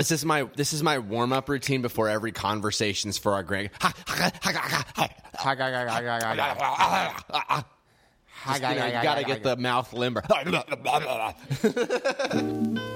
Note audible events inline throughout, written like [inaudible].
This is my this is my warm up routine before every conversations for our grand. Just, you, know, you gotta get the mouth limber. [laughs]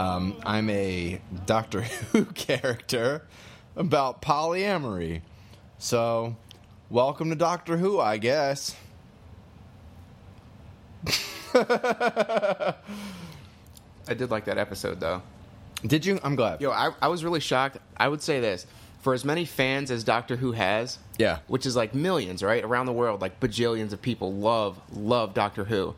Um, I'm a Doctor [laughs] Who character about polyamory. So, welcome to Doctor Who, I guess. I did like that episode though. Did you? I'm glad. Yo, I, I was really shocked. I would say this. For as many fans as Doctor Who has, Yeah. which is like millions, right? Around the world, like bajillions of people love, love Doctor Who.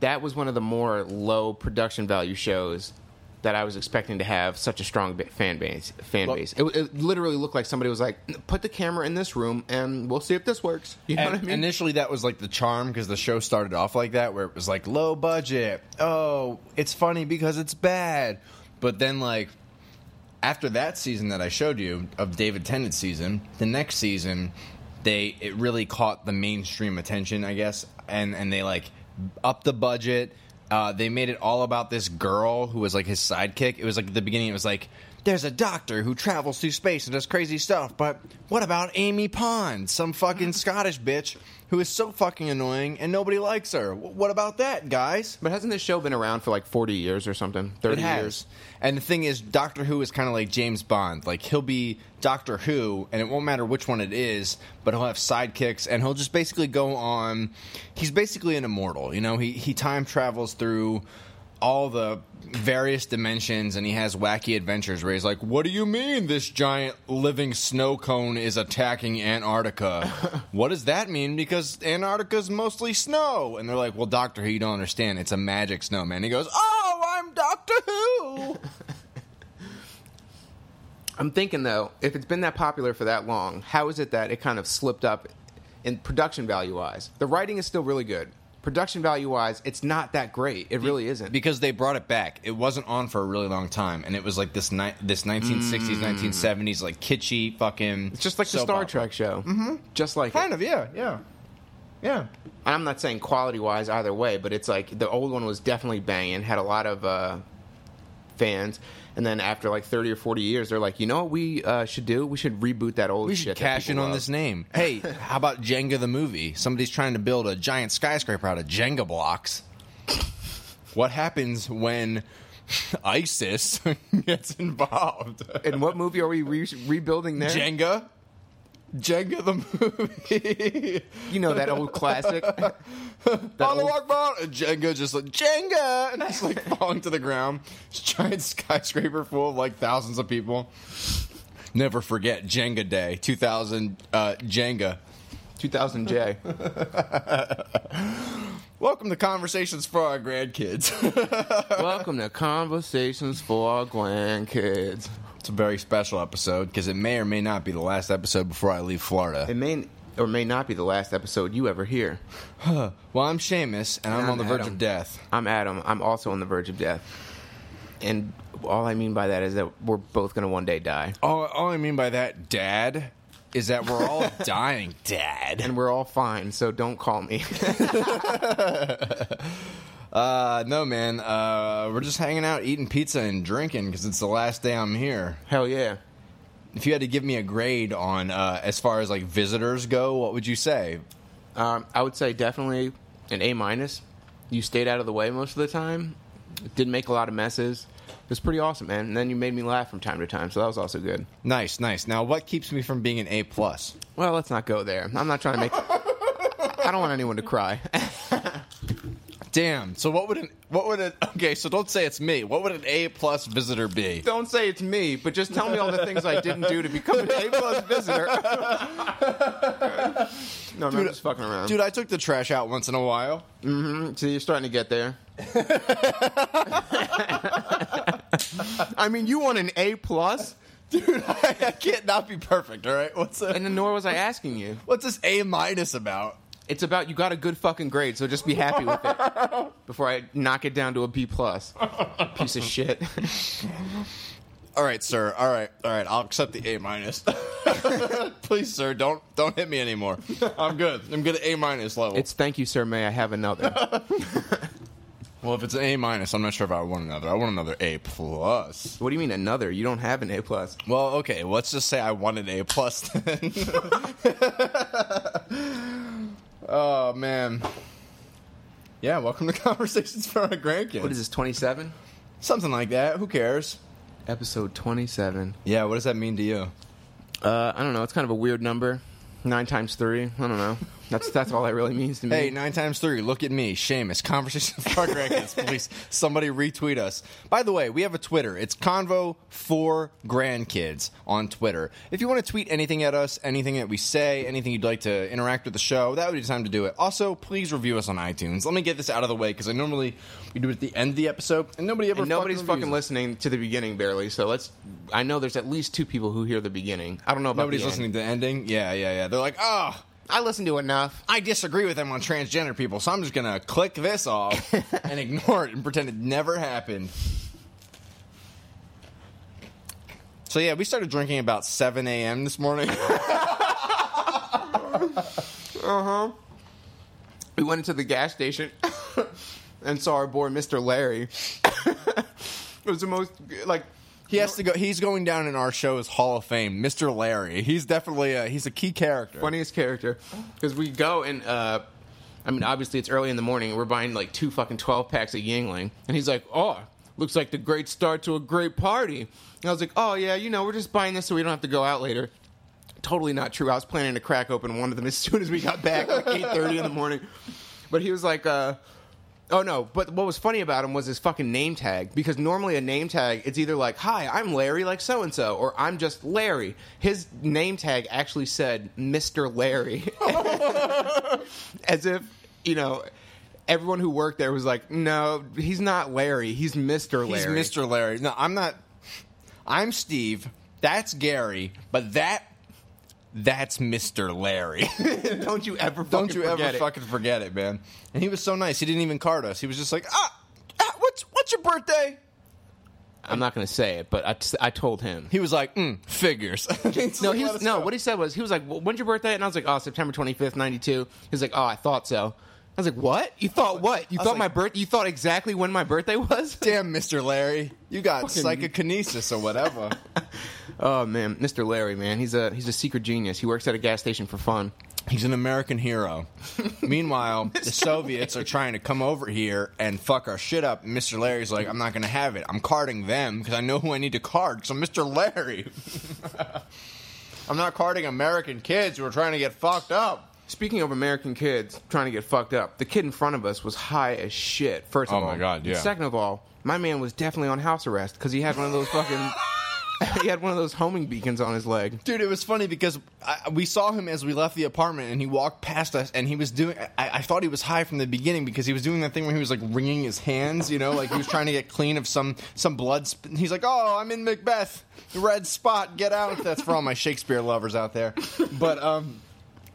That was one of the more low production value shows that I was expecting to have such a strong fan base. Fan Well- base. It, it literally looked like somebody was like, "Put the camera in this room, and we'll see if this works." You know what I mean? Initially, that was like the charm because the show started off like that, where it was like low budget. Oh, it's funny because it's bad. But then, like, after that season that I showed you of David Tennant's season, the next season, they it really caught the mainstream attention, I guess, and and they like upped the budget. Uh, they made it all about this girl who was like his sidekick. It was like at the beginning, it was like there's a doctor who travels through space and does crazy stuff. But what about Amy Pond, some fucking [laughs] Scottish bitch who is so fucking annoying and nobody likes her? W- What about that, guys? but hasn't this show been around for like forty years or something? Thirty It has. years. And the thing is, Doctor Who is kind of like James Bond. Like he'll be Doctor Who, and it won't matter which one it is, but he'll have sidekicks, and he'll just basically go on. He's basically an immortal. You know, he he time travels through all the various dimensions and he has wacky adventures where he's like what do you mean this giant living snow cone is attacking antarctica? [laughs] What does that mean? Because antarctica's mostly snow. And they're like well doctor who you don't understand. It's a magic snowman he goes oh i'm doctor who. [laughs] I'm thinking though, if it's been that popular for that long, how is it that it kind of slipped up in production value wise? The writing is still really good. Production value wise, it's not that great. It really isn't. because they brought it back. It wasn't on for a really long time, and it was like this ni- this 1960s, 1970s like kitschy fucking. it's just like the soap Star opera. Trek show. Mm-hmm. Just like Kind it. of, yeah, yeah, yeah. And I'm not saying quality wise either way, but it's like the old one was definitely banging, had a lot of uh, fans. And then after like 30 or 40 years, they're like, you know what we uh, should do? We should reboot that old We shit. should cash in on love." this name. [laughs] Hey, how about Jenga the movie? Somebody's trying to build a giant skyscraper out of Jenga blocks. What happens when [laughs] ISIS [laughs] gets involved? And what movie are we re- rebuilding there? Jenga? Jenga the movie. [laughs] You know that old classic. [laughs] That On the old- walk bar, and Jenga just like Jenga, and just like [laughs] falling to the ground. This giant skyscraper full of like thousands of people. Never forget Jenga Day, 2000 uh, Jenga. 2000J. Welcome to Conversations for Our Grandkids. Welcome to Conversations for Our Grandkids. It's a very special episode because it may or may not be the last episode before I leave Florida. It may or may not be the last episode you ever hear. well, I'm Seamus, and I'm And on the I'm verge Adam. of death. I'm Adam. I'm also on the verge of death. And all I mean by that is that we're both going to one day die. All, all I mean by that, Dad, is that we're all [laughs] dying, Dad. And we're all fine, so don't call me. [laughs] [laughs] Uh, no, man. Uh, we're just hanging out, eating pizza and drinking because it's the last day I'm here. Hell yeah. If you had to give me a grade on uh, as far as like visitors go, what would you say? Um, I would say definitely an A minus. You stayed out of the way most of the time. Didn't make a lot of messes. It was pretty awesome, man. And then you made me laugh from time to time, so that was also good. Nice, nice. Now, what keeps me from being an A plus? Well, let's not go there. I'm not trying to make. [laughs] I don't want anyone to cry. Damn. So what would an what would an [laughs] okay? So don't say it's me. What would an A plus visitor be? Don't say it's me, but just tell me all the things I didn't do to become an A plus [laughs] visitor. [laughs] no, I'm just fucking around. Dude, I took the trash out once in a while. Mm-hmm. So you're starting to get there. I mean, you want an A plus, Dude, I, I can't not be perfect. All right. What's a, and then nor was I asking you. what's this A minus about? It's about you got a good fucking grade, so just be happy with it [laughs] before I knock it down to a B plus. Piece of shit. [laughs] All right, sir. All right, all right. I'll accept the A minus. [laughs] Please, sir, don't don't hit me anymore. I'm good. I'm good at A minus level. It's thank you, sir. May I have another? well, if it's an A minus, I'm not sure if I want another. I want another A plus. What do you mean another? You don't have an A plus. Well, okay. Let's just say I want an A plus then. Oh man. Yeah, welcome to [laughs] Conversations for Our Grandkids. What is this? Twenty seven. Something like that. Who cares? Episode twenty seven. Yeah, what does that mean to you? Uh, I don't know. It's kind of a weird number. Nine times three. I don't know. That's that's all that really means to me. Hey, nine times three. Look at me, Seamus. Conversation for our grandkids. Please, somebody retweet us. By the way, we have a Twitter. It's Convo for Grandkids on Twitter. If you want to tweet anything at us, anything that we say, anything you'd like to interact with the show, that would be the time to do it. Also, please review us on iTunes. Let me get this out of the way because I normally we do it at the end of the episode, and nobody ever And nobody's fucking, fucking listening to the beginning barely. So let's. I know there's at least two people who hear the beginning. I don't know about Nobody's the end. listening to the ending. Yeah, yeah, yeah. They're like, oh. I listen to enough. I disagree with them on transgender people, so I'm just gonna click this off [laughs] and ignore it and pretend it never happened. So yeah, we started drinking about 7 a.m. this morning. [laughs] Uh huh. We went into the gas station [laughs] and saw our boy Mr. Larry. it was the most like he has to go. He's going down in our show's Hall of Fame, Mr. Larry. He's definitely a, he's a key character. funniest character because we go and uh i mean obviously it's early in the morning and we're buying like two fucking 12 packs of Yuengling and he's like oh looks like the great start to a great party and i was like oh yeah you know we're just buying this so we don't have to go out later totally not true i was planning to crack open one of them [laughs] as soon as we got back like 8.30 in the morning but he was like uh Oh no! But what was funny about him was his fucking name tag. Because normally a name tag, it's either like "Hi, I'm Larry, like so and so," or "I'm just Larry." His name tag actually said "Mr. Larry," [laughs] as if you know everyone who worked there was like, "No, he's not Larry. He's Mr. Larry." He's Mr. Larry. No, I'm not. I'm Steve. That's Gary. But that that's Mr. Larry. [laughs] Don't you ever? Don't fucking you ever forget it. fucking forget it, man. And he was so nice. He didn't even card us. He was just like, ah, ah what's what's your birthday? I'm not going to say it, but I, I told him. He was like, mm, figures. [laughs] No, he was, no. What he said was he was like, well, "When's your birthday?" And I was like, "Oh, September twenty fifth, ninety two. He's like, "Oh, I thought so." I was like, "What? You thought what? You thought my birth? You thought exactly when my birthday was?" [laughs] Damn, Mr. Larry, you got Fucking- psychokinesis or whatever. [laughs] oh man, Mr. Larry, man, he's a he's a secret genius. He works at a gas station for fun. He's an American hero. [laughs] Meanwhile, the Soviets are trying to come over here and fuck our shit up. And Mr. Larry's like, I'm not going to have it. I'm carding them because I know who I need to card So, Mr. Larry. I'm not carding American kids who are trying to get fucked up. Speaking of American kids trying to get fucked up, the kid in front of us was high as shit. First of Oh all, my God, yeah. Second of all, my man was definitely on house arrest because he had one of those fucking. [laughs] he had one of those homing beacons on his leg. Dude, it was funny because I, we saw him as we left the apartment, and he walked past us, and he was doing. I, I thought he was high from the beginning because he was doing that thing where he was like wringing his hands, you know, like he was trying to get clean of some some blood. Sp- he's like, "Oh, I'm in Macbeth, the red spot, get out!" That's for all my Shakespeare lovers out there. But um,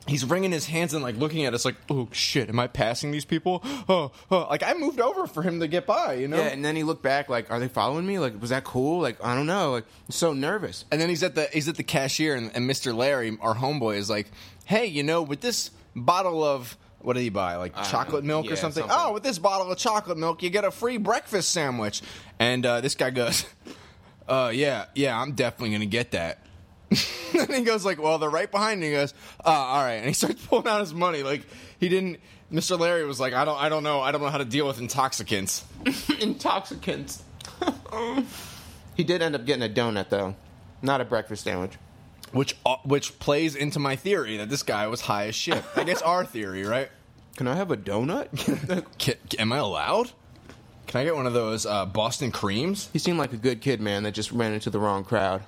he's wringing his hands and like looking at us like, "Oh shit, am I passing these people?" Oh, oh. like I moved over for him to get by, you know. Yeah, and then he looked back like, "Are they following me? Like, was that cool? Like, I don't know. Like, I'm so nervous." And then he's at the he's at the cashier, and, and Mr. Larry, our homeboy, is like, "Hey, you know, with this bottle of what did he buy? Like don't chocolate milk or something? something. Oh, with this bottle of chocolate milk, you get a free breakfast sandwich." And uh, this guy goes, [laughs] "Uh, yeah, yeah, I'm definitely gonna get that." [laughs] and he goes like, "Well, they're right behind me." He goes, "Uh, all right," and he starts pulling out his money. Like he didn't. Mr. Larry was like, "I don't, I don't know, I don't know how to deal with intoxicants." [laughs] Intoxicants. [laughs] he did end up getting a donut though, not a breakfast sandwich. Which uh, which plays into my theory that this guy was high as shit. I guess our theory, right? Can I have a donut? Ca- am I allowed? Can I get one of those uh, Boston creams? he seemed like a good kid, man, that just ran into the wrong crowd.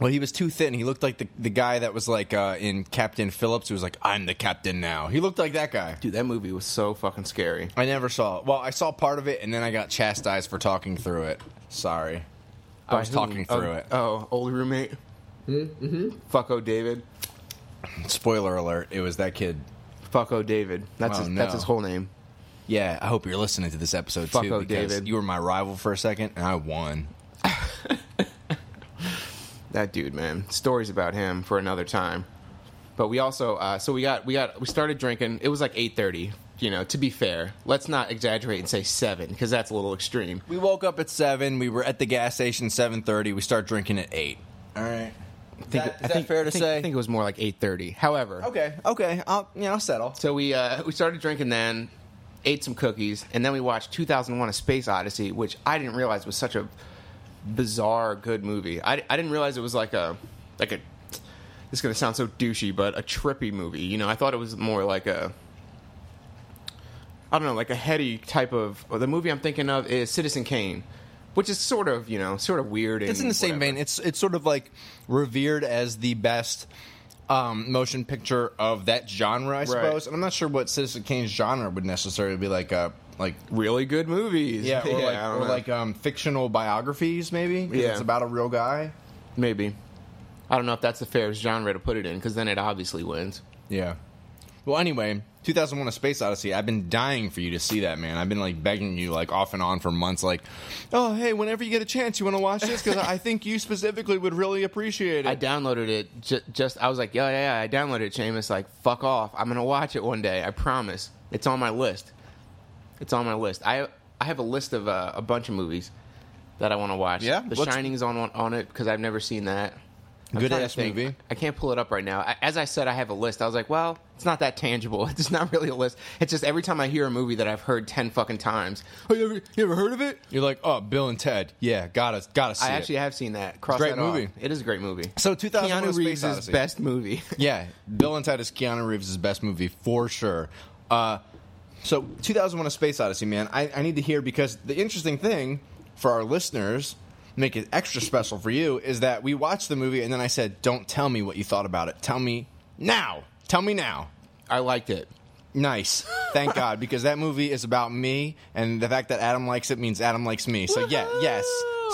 Well, he was too thin. He looked like the, the guy that was like uh, in Captain Phillips, who was like, I'm the captain now. He looked like that guy. Dude, that movie was so fucking scary. I never saw it. Well, I saw part of it, and then I got chastised for talking through it. Sorry. I was By who? talking through oh, it. Oh, old roommate. Mm-hmm. Fucko David. Spoiler alert, it was that kid. Fucko David. That's Oh, his, no. that's his whole name. Yeah, I hope you're listening to this episode too, Fucko because David. you were my rival for a second, and I won. [laughs] That dude, man. Stories about him for another time. But we also, uh, so we got, we got, we started drinking. It was like eight thirty. You know, to be fair, let's not exaggerate and say seven because that's a little extreme. We woke up at seven. We were at the gas station seven thirty. We start drinking at eight. All right. I think, That- is I that think, fair to I think, say? I think it was more like eight thirty. However, Okay. Okay. I'll you know I'll settle. So we uh, we started drinking then, ate some cookies, and then we watched 2001: A Space Odyssey, which I didn't realize was such a bizarre good movie. I, I didn't realize it was like a like a. This is gonna sound so douchey, but a trippy movie. You know, I thought it was more like a. I don't know, like a heady type of. The movie I'm thinking of is Citizen Kane, which is sort of you know sort of weird. And It's in the same whatever. vein. It's it's sort of like revered as the best um, motion picture of that genre, I suppose. And I'm not sure what Citizen Kane's genre would necessarily be like. Uh, like really good movies. yeah, or [laughs] I like don't or know. like um, fictional biographies, maybe. 'cause Yeah. it's about a real guy. maybe. I don't know if that's the fairest genre to put it in, because then it obviously wins. Yeah. Well, anyway, 2001: A Space Odyssey. I've been dying for you to see that, man. I've been like begging you, like off and on for months. Like, oh, hey, whenever you get a chance, you want to watch this because I think you specifically would really appreciate it. I downloaded it ju- just. I was like, yeah, yeah, yeah. I downloaded it. Seamus, like, fuck off. I'm gonna watch it one day. I promise. It's on my list. It's on my list. I I have a list of uh, a bunch of movies that I want to watch. Yeah? The Let's- Shining's on on, it because I've never seen that. I'm Good trying to ass think. movie. I can't pull it up right now. I, as I said, I have a list. I was like, well, it's not that tangible. [laughs] It's not really a list. It's just every time I hear a movie that I've heard ten fucking times. Oh, you ever, you ever heard of it? You're like, oh, Bill and Ted. Yeah, gotta gotta see I it. actually have seen that. Cross Great that off. movie. It is a great movie. So 2001: A Keanu Space Reeves' Odyssey. best movie. [laughs] Yeah, Bill and Ted is Keanu Reeves' best movie for sure. Uh, so 2001: A Space Odyssey, man. I, I need to hear because the interesting thing for our listeners, make it extra special for you, is that we watched the movie and then I said, "Don't tell me what you thought about it. Tell me now. Tell me now." I liked it. Nice. Thank God, because that movie is about me, and the fact that Adam likes it means Adam likes me. So yeah, yes,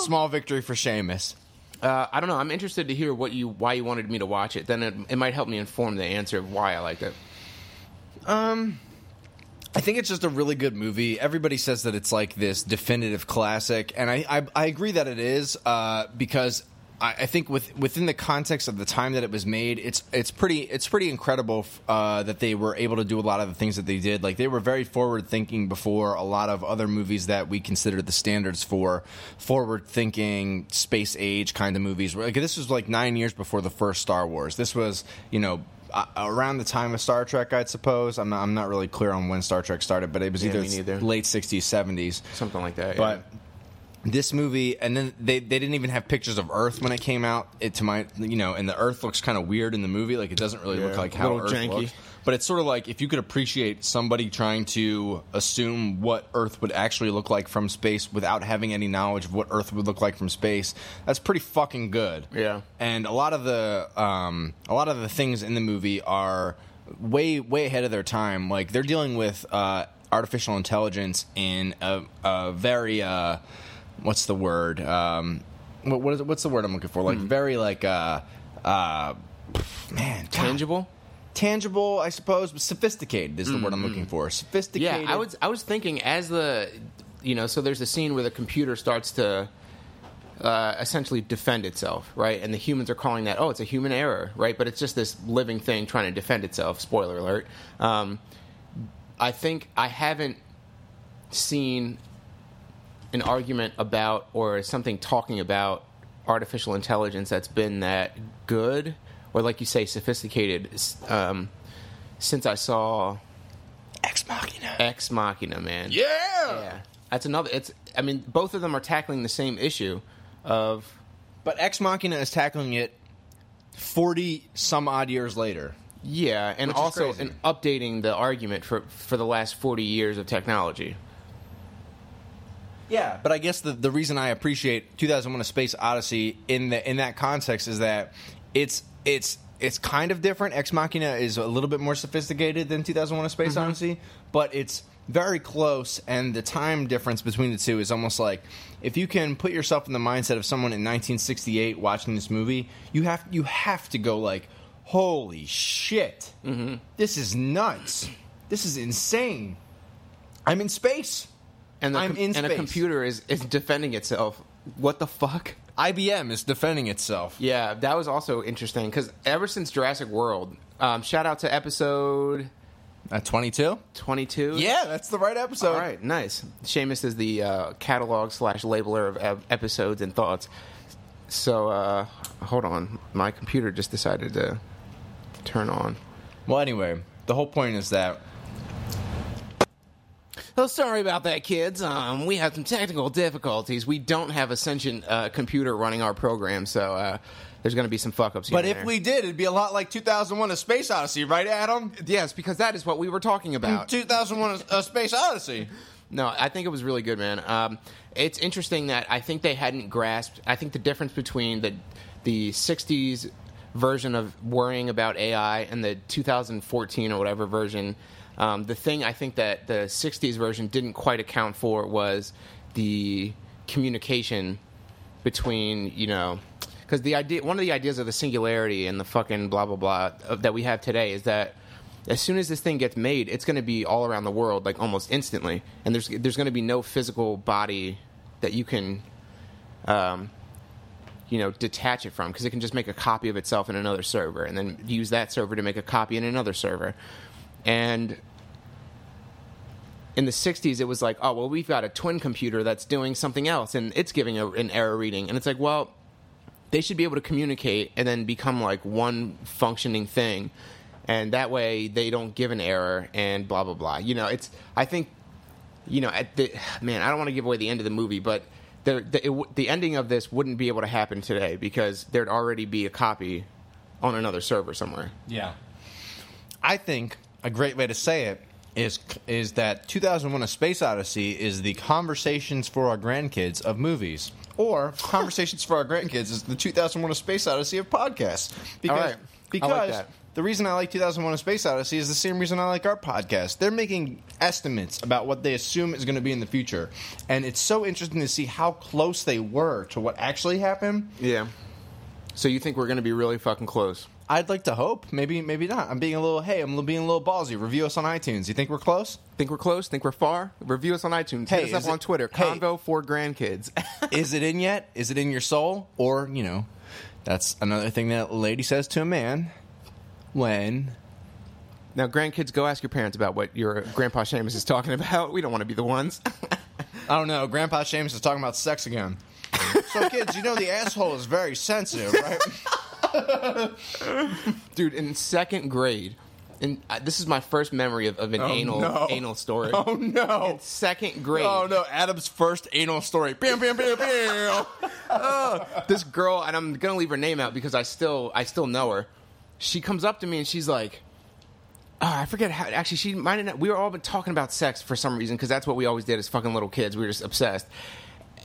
small victory for Seamus. Uh, I don't know. I'm interested to hear what you why you wanted me to watch it. Then it, it might help me inform the answer of why I liked it. I think it's just a really good movie. Everybody says that it's like this definitive classic, and I I, I agree that it is uh, because I, I think with within the context of the time that it was made, it's it's pretty it's pretty incredible uh, that they were able to do a lot of the things that they did. Like they were very forward thinking before a lot of other movies that we consider the standards for forward thinking space age kind of movies. Like this was like nine years before the first Star Wars. This was you know uh, around the time of Star Trek, I'd suppose. I'm not, I'm not really clear on when Star Trek started, but it was Yeah, either late 60s, 70s. Something like that. But yeah. this movie, and then they, they didn't even have pictures of Earth when it came out. It to my you know, and the Earth looks kind of weird in the movie. Like it doesn't really look like how little Earth janky. looks. But it's sort of like if you could appreciate somebody trying to assume what Earth would actually look like from space without having any knowledge of what Earth would look like from space. That's pretty fucking good. Yeah. And a lot of the um, a lot of the things in the movie are way way ahead of their time. Like they're dealing with uh, artificial intelligence in a, a very uh, what's the word? Um, what, what is what's the word I'm looking for? Like very like uh, uh, man God. tangible. Tangible, I suppose, but sophisticated is the word I'm looking for. Sophisticated. Yeah, I was I was thinking as the you know so there's a scene where the computer starts to uh, essentially defend itself, right? And the humans are calling that oh it's a human error, right? But it's just this living thing trying to defend itself. Spoiler alert. Um, I think I haven't seen an argument about or something talking about artificial intelligence that's been that good or like you say sophisticated um, since I saw Ex Machina. Ex Machina, man. Yeah. Yeah. That's another. It's. I mean, both of them are tackling the same issue of. But Ex Machina is tackling it 40 some odd years later. Yeah, and Which is also crazy. in updating the argument for for the last forty years of technology. Yeah, but I guess the the reason I appreciate 2001: A Space Odyssey in the in that context is that it's it's it's kind of different. Ex Machina is a little bit more sophisticated than 2001: A Space mm-hmm. Odyssey, but it's very close, and the time difference between the two is almost like if you can put yourself in the mindset of someone in 1968 watching this movie, you have you have to go like, "Holy shit, mm-hmm. this is nuts! This is insane! I'm in space." And the I'm in and a computer is is defending itself. What the fuck? IBM is defending itself. Yeah, that was also interesting because ever since Jurassic World, um, shout out to episode At 22? twenty two. Yeah, that's the right episode. All right, nice. Seamus is the uh, catalog slash labeler of ep- episodes and thoughts. So, uh, hold on. My computer just decided to turn on. Well, anyway, the whole point is that Oh, sorry about that, kids. Um, we had some technical difficulties. We don't have a sentient uh, computer running our program, so uh, there's going to be some fuck ups. But if we did, it'd be a lot like 2001: A Space Odyssey, right, Adam? yes, because that is what we were talking about. 2001: A Space Odyssey. No, I think it was really good, man. Um, it's interesting that I think they hadn't grasped. I think the difference between the the '60s version of worrying about AI and the 2014 or whatever version, um, the thing I think that the '60s version didn't quite account for was the communication between you know because the idea one of the ideas of the singularity and the fucking blah blah blah of, that we have today is that as soon as this thing gets made it's going to be all around the world like almost instantly. And there's there's going to be no physical body that you can um you know detach it from because it can just make a copy of itself in another server and then use that server to make a copy in another server and in the 60s it was like oh well we've got a twin computer that's doing something else and it's giving a, an error reading. And it's like well they should be able to communicate and then become like one functioning thing. And that way they don't give an error and blah blah blah. You know it's i think you know at the man i don't want to give away the end of the movie but the the, it, the ending of this wouldn't be able to happen today because there'd already be a copy on another server somewhere. Yeah. I think a great way to say it is is that 2001: A Space Odyssey is the conversations for our grandkids of movies, or [laughs] conversations for our grandkids is the 2001: A Space Odyssey of podcasts. Because, right. I like because that. the reason I like 2001: A Space Odyssey is the same reason I like our podcast. They're making estimates about what they assume is going to be in the future, and it's so interesting to see how close they were to what actually happened. yeah so you think we're going to be really fucking close I'd like to hope. Maybe, maybe not. I'm being a little. Hey, I'm being a little ballsy. Review us on iTunes. You think we're close? think we're close think we're far review us on itunes Hey, hit us up on twitter hey. convo for grandkids [laughs] Is it in yet? Is it in your soul? Or you know, that's another thing that a lady says to a man when. Now, grandkids, go ask your parents about what your grandpa Seamus is talking about. We don't want to be the ones. [laughs] I don't know. Grandpa James is talking about sex again. so, kids, you know the asshole is very sensitive, right? [laughs] [laughs] Dude, in second grade, and uh, this is my first memory of, of an anal no. anal story. oh no! In second grade, Oh no! Adam's first anal story. Bam, bam, bam, bam. [laughs] this girl, and I'm gonna leave her name out because I still I still know her. She comes up to me and she's like, oh, I forget how. Actually, she might have. not- We were all been talking about sex for some reason because that's what we always did as fucking little kids. We were just obsessed.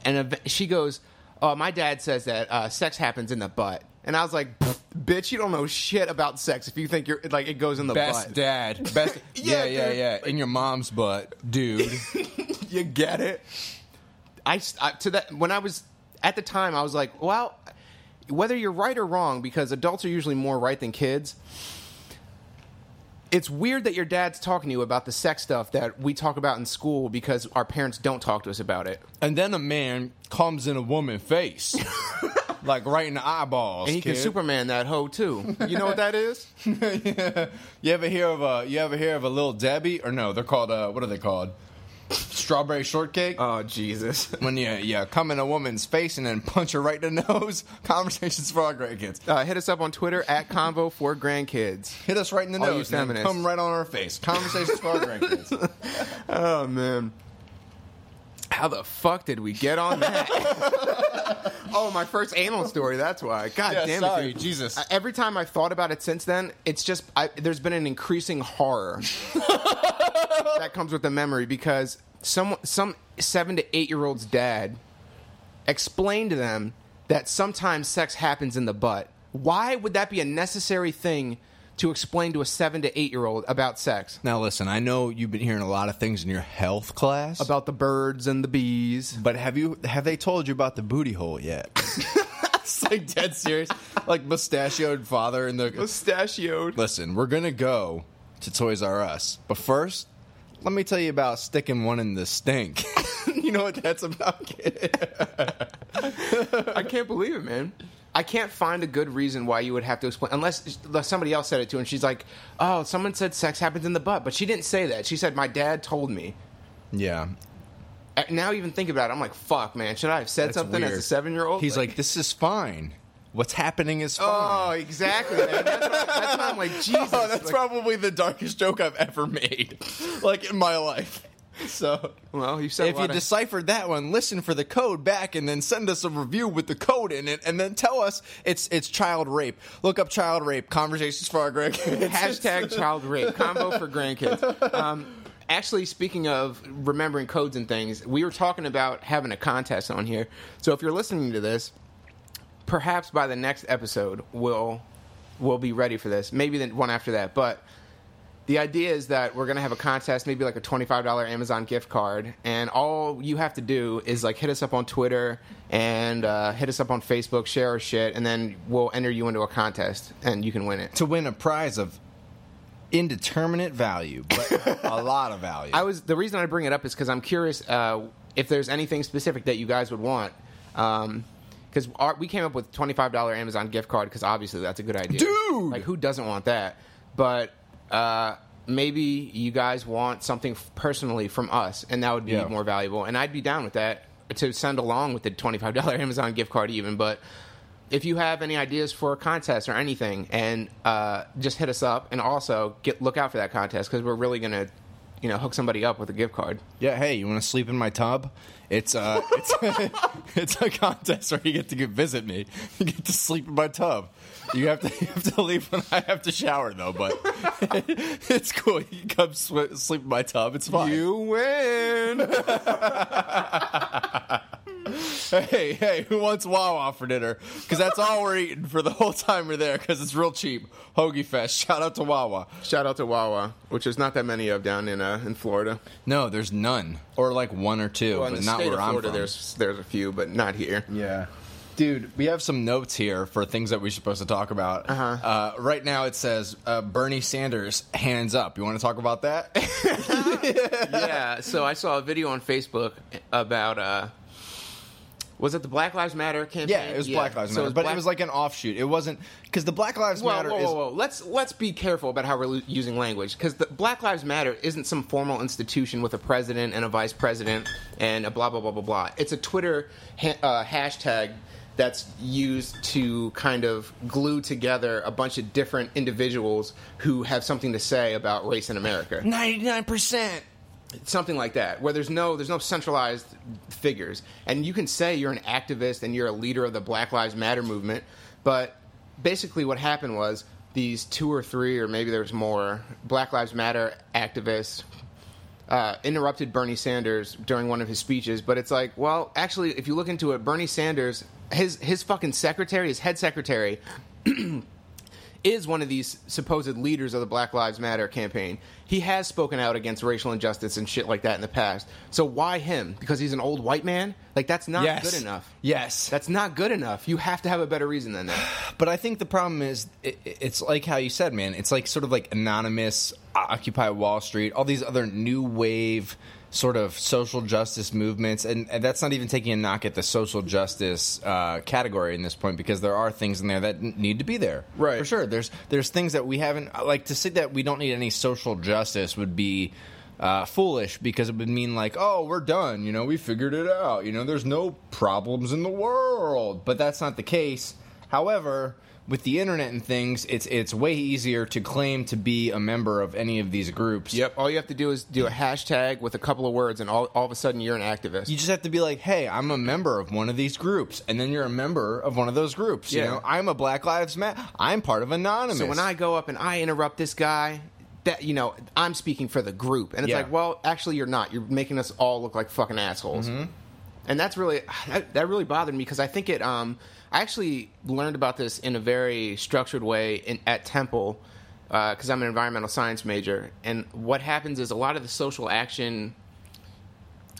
And ev- she goes, "Oh, my dad says that uh, sex happens in the butt." And I was like, "Bitch, you don't know shit about sex if you think you're like it goes in the Best butt." dad. [laughs] Best. Yeah, yeah, yeah, yeah. In your mom's butt, dude. [laughs] you get it. I to that when I was at the time I was like, well, whether you're right or wrong, because adults are usually more right than kids. It's weird that your dad's talking to you about the sex stuff that we talk about in school because our parents don't talk to us about it. And then a man comes in a woman's face, [laughs] like right in the eyeballs. And he can. Superman that hoe too. You know what that is? [laughs] You ever hear of a? You ever hear of a little Debbie? Or no, they're called. Uh, what are they called? Strawberry shortcake. Oh Jesus! [laughs] when you you come in a woman's face and then punch her right in the [laughs] nose. Conversations for our grandkids. Uh, hit us up on Twitter at Convo for Grandkids. Hit us right in the All you nose. and. Come right on our face. Conversations for our grandkids. Oh man. How the fuck did we get on that? [laughs] oh, my first anal story. That's why. God Yeah, damn sorry, it, dude. Jesus. Uh, Every time I've thought about it since then, it's just I, there's been an increasing horror [laughs] that comes with the memory because some some seven to eight year old's dad explained to them that sometimes sex happens in the butt. Why would that be a necessary thing to explain to a seven to eight year old about sex? Now listen, I know you've been hearing a lot of things in your health class About the birds and the bees. but have you have they told you about the booty hole yet? [laughs] it's like dead serious, like mustachioed father in the. Mustachioed. Listen, we're gonna go to Toys R Us, but first, let me tell you about sticking one in the stink. [laughs] you know what that's about, kid? [laughs] I can't believe it, man. I can't find a good reason why you would have to explain, unless, unless somebody else said it to her and she's like, oh, someone said sex happens in the butt. But she didn't say that. She said, my dad told me. yeah, Now, even think about it, I'm like, fuck, man. Should I have said that's something as a seven year old? He's like, this is fine. What's happening is fine. oh, exactly, man. That's why, that's why I'm like, [laughs] oh, Jesus. Oh, that's Like, probably the darkest joke I've ever made, [laughs] like in my life. [laughs] So, Well, you said if you of- deciphered that one, listen for the code back, and then send us a review with the code in it, and then tell us it's it's child rape. Look up child rape. Conversations for our Greg. [laughs] Hashtag child rape convo for grandkids. Um, actually, speaking of remembering codes and things, we were talking about having a contest on here. So if you're listening to this, perhaps by the next episode, we'll we'll be ready for this. Maybe the one after that, but. The idea is that we're gonna have a contest, maybe like a twenty-five dollar Amazon gift card, and all you have to do is like hit us up on Twitter and uh, hit us up on Facebook, share our shit, and then we'll enter you into a contest, and you can win it. to win a prize of indeterminate value, but a [laughs] lot of value. I was the reason I bring it up is because I'm curious uh, if there's anything specific that you guys would want. Because we came up with twenty five dollar Amazon gift card because obviously that's a good idea, Dude! Like who doesn't want that? But uh, maybe you guys want something personally from us, and that would be Yeah. more valuable. And I'd be down with that to send along with the twenty five dollar [laughs] Amazon gift card, even. But if you have any ideas for a contest or anything, and uh, just hit us up, and also get look out for that contest because we're really gonna, you know, hook somebody up with a gift card. yeah, hey, you want to sleep in my tub? It's uh, [laughs] it's [laughs] it's a contest where you get to get visit me. You get to sleep in my tub. You have to [laughs] you have to leave when I have to shower though, but [laughs] it's cool. You can come sw- sleep in my tub. It's fine. You win. [laughs] Hey, hey, who wants Wawa for dinner? Because that's all we're eating for the whole time we're there. Because it's real cheap. Hoagie Fest. Shout out to Wawa. Shout out to Wawa, which there's not that many of down in uh, in Florida. No, there's none, or like one or two, Well, in but the not state where of I'm Florida, from. there's there's a few, but not here. Yeah. Dude, we have some notes here for things that we're supposed to talk about. Uh-huh. Uh, right now it says uh, Bernie Sanders, hands up. You want to talk about that? [laughs] yeah. So I saw a video on Facebook about uh, was it the Black Lives Matter campaign? yeah, it was Black Lives So Matter. but Black- it was like an offshoot. It wasn't. Because the Black Lives Whoa, Matter whoa, is. whoa, whoa. Let's let's be careful about how we're using language because the Black Lives Matter isn't some formal institution with a president and a vice president and a blah blah blah blah blah. It's a Twitter ha- uh, hashtag that's used to kind of glue together a bunch of different individuals who have something to say about race in America. 99%. something like that where there's no there's no centralized figures and you can say you're an activist and you're a leader of the black lives matter movement but basically what happened was these two or three or maybe there's more black lives matter activists uh, interrupted Bernie Sanders during one of his speeches, but it's like, well, actually, if you look into it, Bernie Sanders, his his fucking secretary, his head secretary, [clears throat] is one of these supposed leaders of the Black Lives Matter campaign. He has spoken out against racial injustice and shit like that in the past. So why him? Because he's an old white man? Like that's not Yes. good enough. Yes. That's not good enough. You have to have a better reason than that. [sighs] But I think the problem is, it, it's like how you said, man. It's like sort of like anonymous, Occupy Wall Street, all these other new wave sort of social justice movements, and, and that's not even taking a knock at the social justice uh, category in this point because there are things in there that n- need to be there, Right. For sure. There's there's things that we haven't like to say that we don't need any social justice would be. Uh, foolish because it would mean like, oh, we're done. You know, we figured it out. You know, there's no problems in the world, but that's not the case However, with the internet and things, it's it's way easier to claim to be a member of any of these groups. Yep. All you have to do is do a hashtag with a couple of words, and all, all of a sudden you're an activist. You just have to be like, "Hey, I'm a member of one of these groups," and then you're a member of one of those groups. You Yeah. know, I'm a Black Lives Matter. I'm part of Anonymous. So when I go up and I interrupt this guy, that you know, I'm speaking for the group, and it's Yeah. like, well, actually, you're not. You're making us all look like fucking assholes. Mm-hmm. And that's really [sighs] that, that really bothered me because I think it. Um, I actually learned about this in a very structured way in, at Temple because I'm an environmental science major, and what happens is a lot of the social action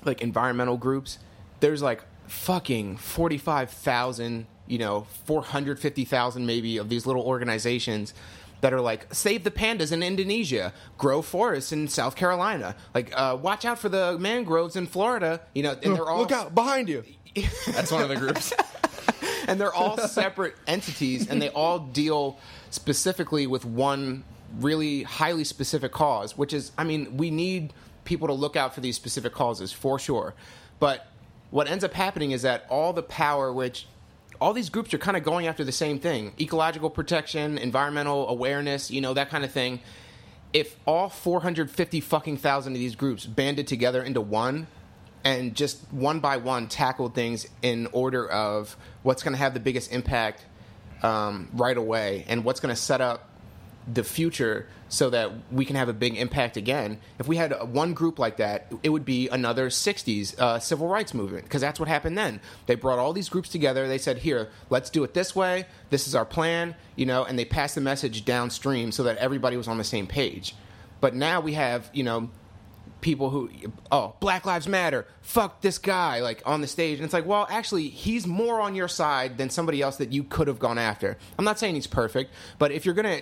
like environmental groups, there's like fucking 45,000, you know, 450,000 maybe of these little organizations that are like save the pandas in Indonesia, grow forests in South Carolina, like uh, watch out for the mangroves in Florida, you know, and they're all look out behind you. [laughs] That's one of the groups. [laughs] and they're all separate entities and they all deal specifically with one really highly specific cause which is i mean we need people to look out for these specific causes for sure but what ends up happening is that all the power which all these groups are kind of going after the same thing. Ecological protection environmental awareness you know that kind of thing. If all 450 fucking thousand of these groups banded together into one and just one by one tackled things in order of what's going to have the biggest impact um, right away and what's going to set up the future so that we can have a big impact again. If we had one group like that, it would be another 60s uh, civil rights movement because that's what happened then. They brought all these groups together. They said, "Here, let's do it this way. This is our plan," you know, and they passed the message downstream so that everybody was on the same page. But now we have, you know, people who oh black lives matter fuck this guy like on the stage and it's like well actually he's more on your side than somebody else that you could have gone after i'm not saying he's perfect but if you're gonna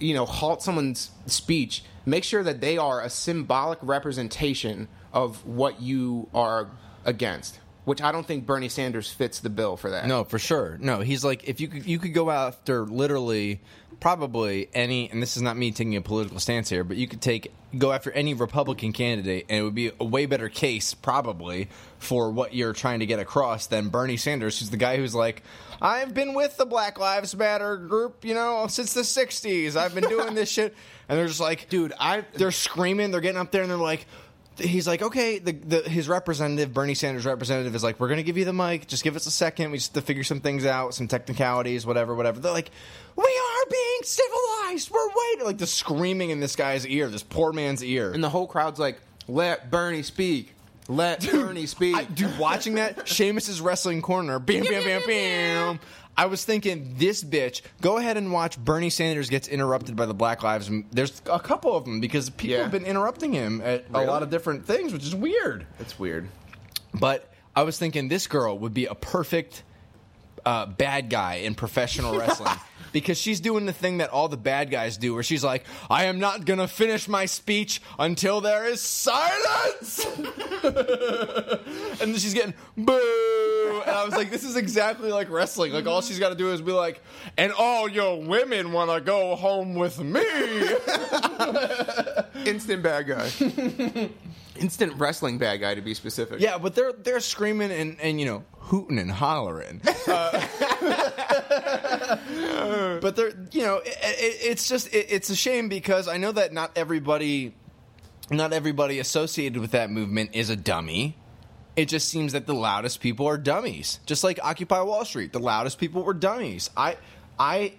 you know halt someone's speech make sure that they are a symbolic representation of what you are against which i don't think bernie sanders fits the bill for that No, for sure. No, he's like if you could you could go after literally probably any and this is not me taking a political stance here, but you could take go after any Republican candidate and it would be a way better case probably for what you're trying to get across than Bernie Sanders, who's the guy who's like I've been with the Black Lives Matter group, you know, since the 60s. I've been doing this shit [laughs] and they're just like, dude i they're screaming, they're getting up there, and they're like, he's like, okay, the, the his representative, Bernie Sanders' representative, is like, we're gonna give you the mic, just give us a second, we just have to figure some things out, some technicalities, whatever, whatever. They're like, we civilized, we're waiting, like the screaming in this guy's ear, this poor man's ear. and the whole crowd's like let bernie speak let bernie speak I, dude, watching that [laughs] Sheamus's wrestling corner, bam, bam, bam, bam. I was thinking, this bitch. Go ahead and watch Bernie Sanders gets interrupted by the Black Lives. There's a couple of them because people Yeah. have been interrupting him at a lot of different things, which is weird. it's weird But I was thinking this girl would be a perfect uh, bad guy in professional wrestling. [laughs] Because she's doing the thing that all the bad guys do, where she's like, I am not gonna finish my speech until there is silence! [laughs] and then she's getting boo! And I was like, this is exactly like wrestling. Like, all she's gotta do is be like, and all your women wanna go home with me! [laughs] instant bad guy. [laughs] instant wrestling bad guy to be specific. yeah, but they're, they're screaming and, and, you know, hooting and hollering. Uh, [laughs] but they're you know it, it, it's just it, it's a shame because I know that not everybody not everybody associated with that movement is a dummy. It just seems that the loudest people are dummies. Just like Occupy Wall Street, the loudest people were dummies. I I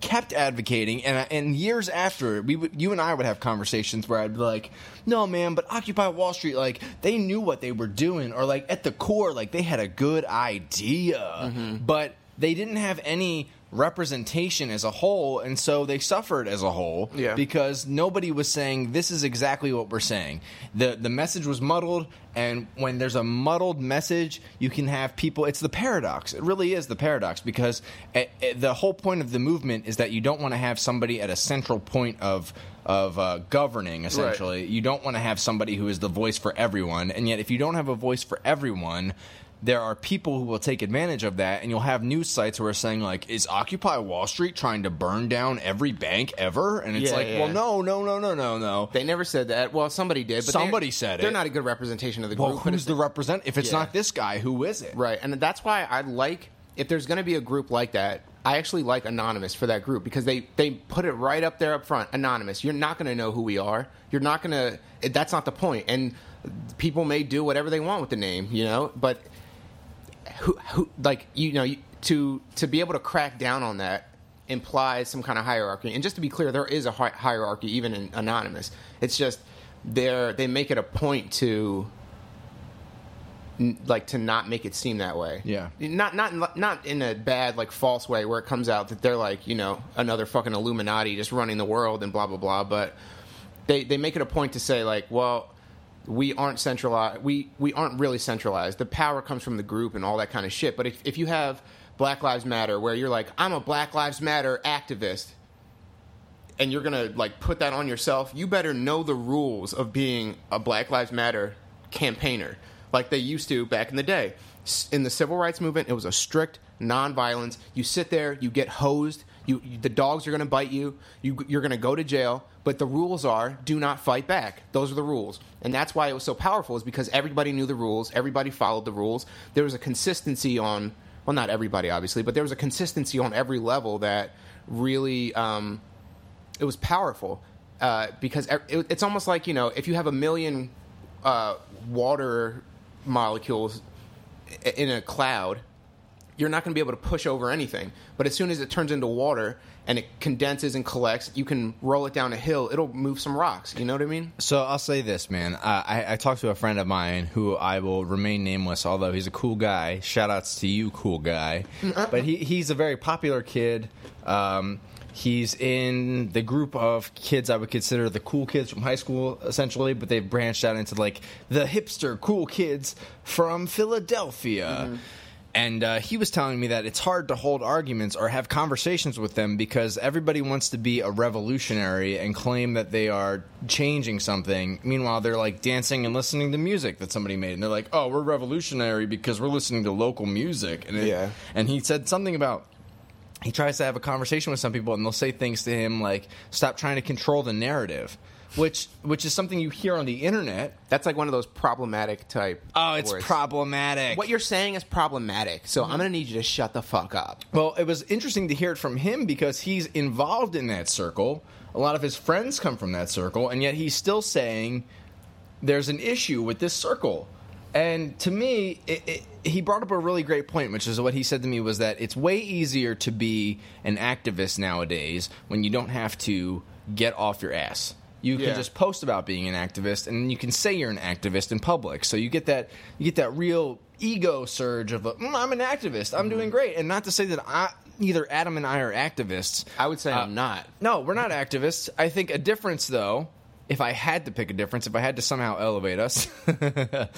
kept advocating and and years after we would, you and I would have conversations where I'd be like, "No, man, but Occupy Wall Street like they knew what they were doing or like at the core like they had a good idea." Mm-hmm. But they didn't have any representation as a whole and so they suffered as a whole Yeah. because nobody was saying this is exactly what we're saying. The the message was muddled and when there's a muddled message, you can have people it's the paradox. It really is the paradox because eh, eh, the whole point of the movement is that you don't want to have somebody at a central point of of uh, governing essentially. You don't want to have somebody who is the voice for everyone and yet if you don't have a voice for everyone, there are people who will take advantage of that, and you'll have news sites who are saying like, "Is Occupy Wall Street trying to burn down every bank ever?" And it's Yeah, like, yeah. "Well, no, no, no, no, no, no." They never said that. Well, somebody did. But Somebody said it. They're not a good representation of the group. but who's the represent? If it's Yeah. not this guy, who is it? Right, and that's why I like if there's going to be a group like that. I actually like Anonymous for that group because they they put it right up there up front. Anonymous, you're not going to know who we are. You're not going to. That's not the point. And people may do whatever they want with the name, you know. But who who like you know you, to to be able to crack down on that implies some kind of hierarchy. And just to be clear, there is a hi- hierarchy even in Anonymous. It's just they they make it a point to n- like to not make it seem that way. Yeah. Not not not in a bad like false way where it comes out that they're like, you know, another fucking Illuminati just running the world and blah blah blah, but they they make it a point to say like, well, we aren't centralized. We we aren't really centralized. The power comes from the group and all that kind of shit. But if if you have Black Lives Matter where you're like, I'm a Black Lives Matter activist, and you're gonna like put that on yourself, you better know the rules of being a Black Lives Matter campaigner, like they used to back in the day. In the civil rights movement, it was a strict nonviolence. You sit there, you get hosed. You, you the dogs are gonna bite you. You you're gonna go to jail. But the rules are do not fight back. Those are the rules, and that's why it was so powerful. Is because everybody knew the rules. Everybody followed the rules. There was a consistency on well, not everybody obviously, but there was a consistency on every level that really um, it was powerful uh, because it, it's almost like you know if you have a million uh, water molecules in a cloud you're not going to be able to push over anything but as soon as it turns into water and it condenses and collects you can roll it down a hill it'll move some rocks you know what i mean So I'll say this, man. Uh, I, I talked to a friend of mine who I will remain nameless, although he's a cool guy. Shout outs to you, cool guy. but he, he's a very popular kid. Um, he's in the group of kids I would consider the cool kids from high school, essentially, but they've branched out into like the hipster cool kids from Philadelphia. And uh, he was telling me that it's hard to hold arguments or have conversations with them because everybody wants to be a revolutionary and claim that they are changing something. Meanwhile, they're like dancing and listening to music that somebody made, and they're like, "Oh, we're revolutionary because we're listening to local music." And it- Yeah. and he said something about he tries to have a conversation with some people and they'll say things to him like stop trying to control the narrative which which is something you hear on the internet that's like one of those problematic type oh it's words. problematic what you're saying is problematic so i'm going to need you to shut the fuck up Well, it was interesting to hear it from him because he's involved in that circle. A lot of his friends come from that circle, and yet he's still saying there's an issue with this circle. And to me, it, it, he brought up a really great point, which is what he said to me was that it's way easier to be an activist nowadays when you don't have to get off your ass. You can Yeah. just post about being an activist, and you can say you're an activist in public. So you get that you get that real ego surge of mm, I'm an activist, I'm doing great. And not to say that I, either Adam and I are activists. i would say Uh, i'm not No, we're not activists. I think a difference, though, if I had to pick a difference, if I had to somehow elevate us, [laughs]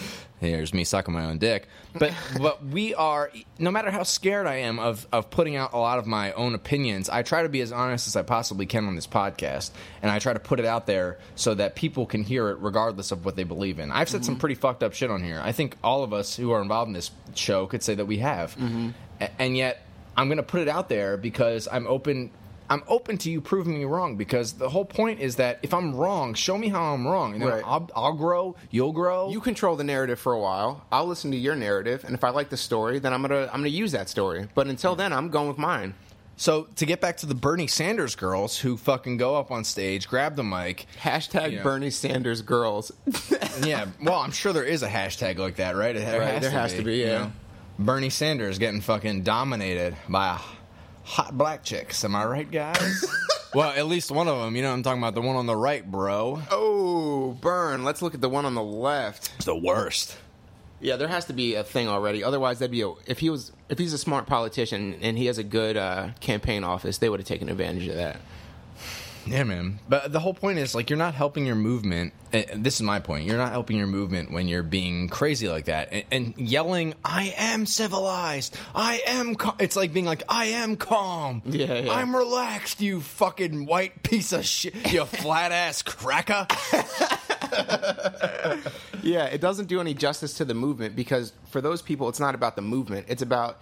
here's me sucking my own dick. But [laughs] but we are, no matter how scared I am of of putting out a lot of my own opinions, I try to be as honest as I possibly can on this podcast, and I try to put it out there so that people can hear it regardless of what they believe in. I've said some mm-hmm. pretty fucked up shit on here. I think all of us who are involved in this show could say that we have, mm-hmm. A- and yet I'm going to put it out there because I'm open. I'm open to you proving me wrong because the whole point is that if I'm wrong, show me how I'm wrong, and then Right. I'll, I'll grow, you'll grow. you control the narrative for a while i'll listen to your narrative and if i like the story then i'm going to i'm to use that story but until then i'm going with mine so to get back to the Bernie Sanders girls who fucking go up on stage, grab the mic. hashtag Yeah. bernie sanders girls [laughs] yeah, well, I'm sure there is a hashtag like that, right? There Right, has, there to, has be, to be, you yeah. know? Bernie Sanders getting fucking dominated by a hot black chicks. Am I right, guys? [laughs] well, at least one of them. You know, what I'm talking about the one on the right, bro. oh burn let's look at the one on the left It's the worst. Yeah, there has to be a thing already. Otherwise, that'd be a, if he was if he's a smart politician and he has a good uh, campaign office, they would have taken advantage of that. Yeah, man. But the whole point is like you're not helping your movement. uh, This is my point. You're not helping your movement when you're being crazy like that and, and yelling, "I am civilized. I am." Cal-. It's like being like, "I am calm. Yeah, yeah. I'm relaxed." You fucking white piece of shit. You [laughs] flat ass cracker. [laughs] Yeah, it doesn't do any justice to the movement because for those people, it's not about the movement. It's about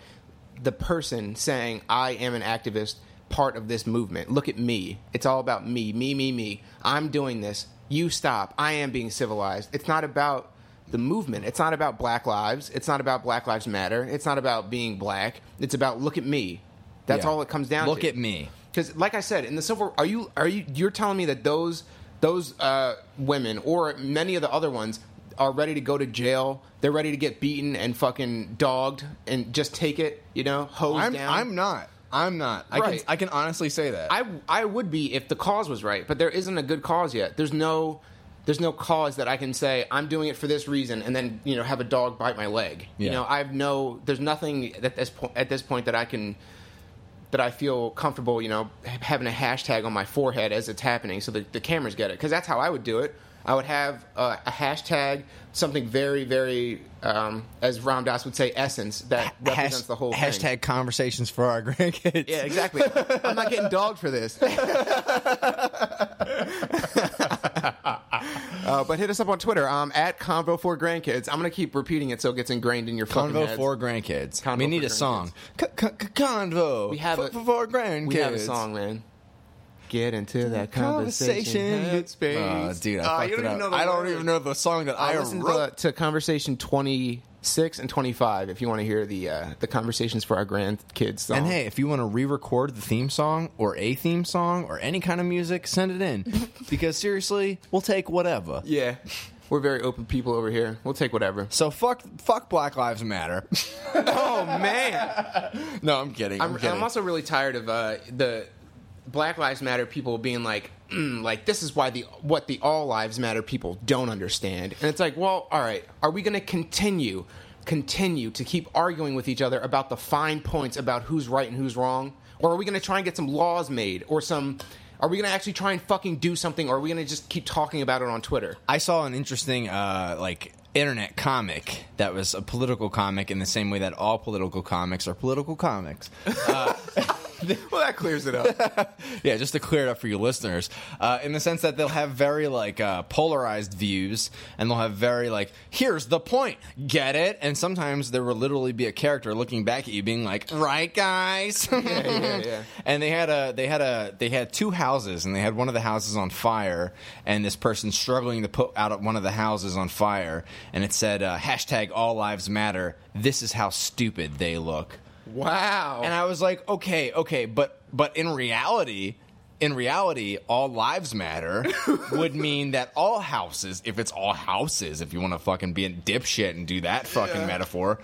the person saying, "I am an activist." Part of this movement. Look at me. It's all about me, me, me, me. I'm doing this. You stop. I am being civilized. It's not about the movement. It's not about Black Lives. It's not about Black Lives Matter. It's not about being black. It's about look at me. That's Yeah. all it comes down Look to. Look at me. Because, like I said, in the Civil, are you are you you're telling me that those those uh, women or many of the other ones are ready to go to jail? They're ready to get beaten and fucking dogged and just take it, you know, hosed I'm down. I'm not. I'm not. I Right. can I can honestly say that. I I would be if the cause was right, but there isn't a good cause yet. There's no there's no cause that I can say I'm doing it for this reason and then you know have a dog bite my leg. You know, I have no there's nothing at this point at this point that I can that I feel comfortable, you know, ha- having a hashtag on my forehead as it's happening so the, the cameras get it because that's how I would do it. I would have uh, a hashtag, something very, very, um, as Ram Dass would say, essence that represents Hash- the whole thing. hashtag conversations for our grandkids. Yeah, exactly. I'm not getting dogged for this. [laughs] uh, but hit us up on Twitter. Um, at Convo for Grandkids. I'm gonna keep repeating it so it gets ingrained in your fucking Convo heads. for grandkids. Convo we need a song. C- c- Convo. We have for, a- for grandkids. We have a song, man. Get into that conversation. Conversation. headspace. Oh, dude, I, fucked you don't even know the I don't even know the song that I Uh, listen wrote. to, to conversation 26 and 25 if you want to hear the uh, the conversations for our grandkids song. And hey, if you want to re-record the theme song or a theme song or any kind of music, send it in. [laughs] because seriously, we'll take whatever. yeah, we're very open people over here. We'll take whatever. So fuck, fuck Black Lives Matter. [laughs] Oh man. [laughs] no, I'm kidding. I'm, I'm, kidding. I'm also really tired of uh, the Black Lives Matter people being like, mm, like this is why the what the All Lives Matter people don't understand, and it's like, well, all right, are we going to continue, continue to keep arguing with each other about the fine points about who's right and who's wrong, or are we going to try and get some laws made, or some? Are we going to actually try and fucking do something, or are we going to just keep talking about it on Twitter? I saw an interesting uh, like internet comic that was a political comic in the same way that all political comics are political comics. [laughs] [laughs] well, that clears it up. [laughs] yeah, just to clear it up for you listeners, uh, in the sense that they'll have very like uh, polarized views, and they'll have very like, here's the point, get it? And sometimes there will literally be a character looking back at you, being like, right, guys. yeah, yeah, yeah. [laughs] And they had a they had a they had two houses, and they had one of the houses on fire, and this person struggling to put out one of the houses on fire, and it said uh, hashtag All Lives Matter. This is how stupid they look. Wow. And I was like, okay, okay, but but in reality, in reality, all lives matter [laughs] would mean that all houses, if it's all houses, if you want to fucking be a dipshit and do that fucking metaphor,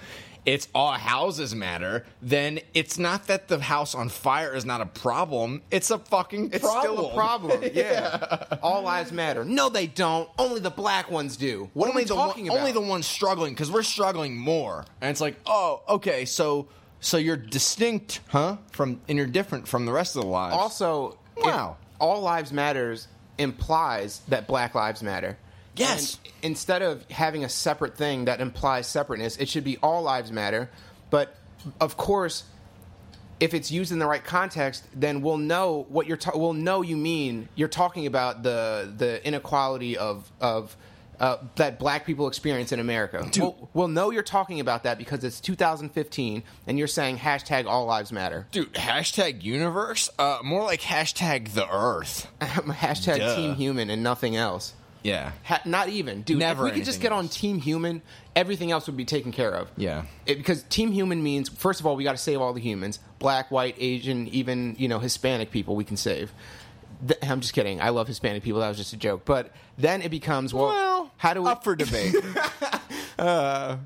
it's all houses matter, then it's not that the house on fire is not a problem. It's a fucking It's problem. still a problem. [laughs] Yeah. All lives matter. No, they don't. Only the black ones do. What only are we the talking one, about? only the ones struggling because we're struggling more, and it's like, oh, okay, so so you're distinct, huh? From and you're different from the rest of the lives. Also, Wow. all lives matters implies that black lives matter. Yes. And instead of having a separate thing that implies separateness, it should be all lives matter. But of course, if it's used in the right context, then we'll know what you're. Ta- we'll know you mean. You're talking about the the inequality of of. Uh, that black people experience in America. We'll, we'll know you're talking about that because it's 2015 and you're saying hashtag all lives matter. Dude, hashtag universe? Uh, more like hashtag the earth. [laughs] hashtag Duh. team human and nothing else. Yeah. Ha- not even, dude. Never if we could just get on. Team Human, everything else would be taken care of. Yeah. It- because Team Human means, first of all, we got to save all the humans: black, white, Asian, even you know Hispanic people. We can save. Th- I'm just kidding. I love Hispanic people. That was just a joke. But then it becomes, well, Well, how do we? Up for debate. [laughs] then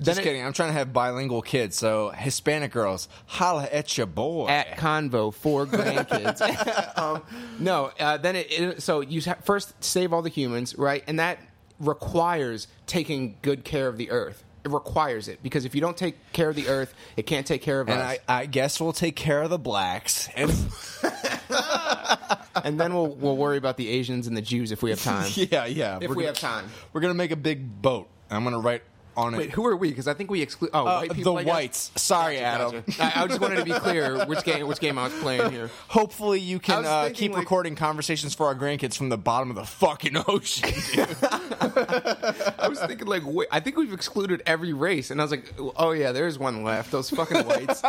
Just it- kidding. I'm trying to have bilingual kids, so Hispanic girls, holla at your boy. at Convo for grandkids. [laughs] um, no, uh, then it, it so you first save all the humans, right? And that requires taking good care of the earth. It requires it because if you don't take care of the earth, it can't take care of and us. I, I guess we'll take care of the blacks. And [laughs] [laughs] and then we'll we'll worry about the Asians and the Jews if we have time. [laughs] yeah, yeah. If we're we gonna- have time. We're gonna make a big boat. I'm gonna write on Wait, it. who are we? Because I think we exclude. Oh, Uh, white people. the I guess? whites. Sorry, Adam. Gotcha. I, I just wanted to be clear which game which game I was playing here. [laughs] Hopefully, you I can was uh, thinking, keep like- recording conversations for our grandkids from the bottom of the fucking ocean. I was thinking like, wait, I think we've excluded every race, and I was like, oh yeah, there's one left. Those fucking whites.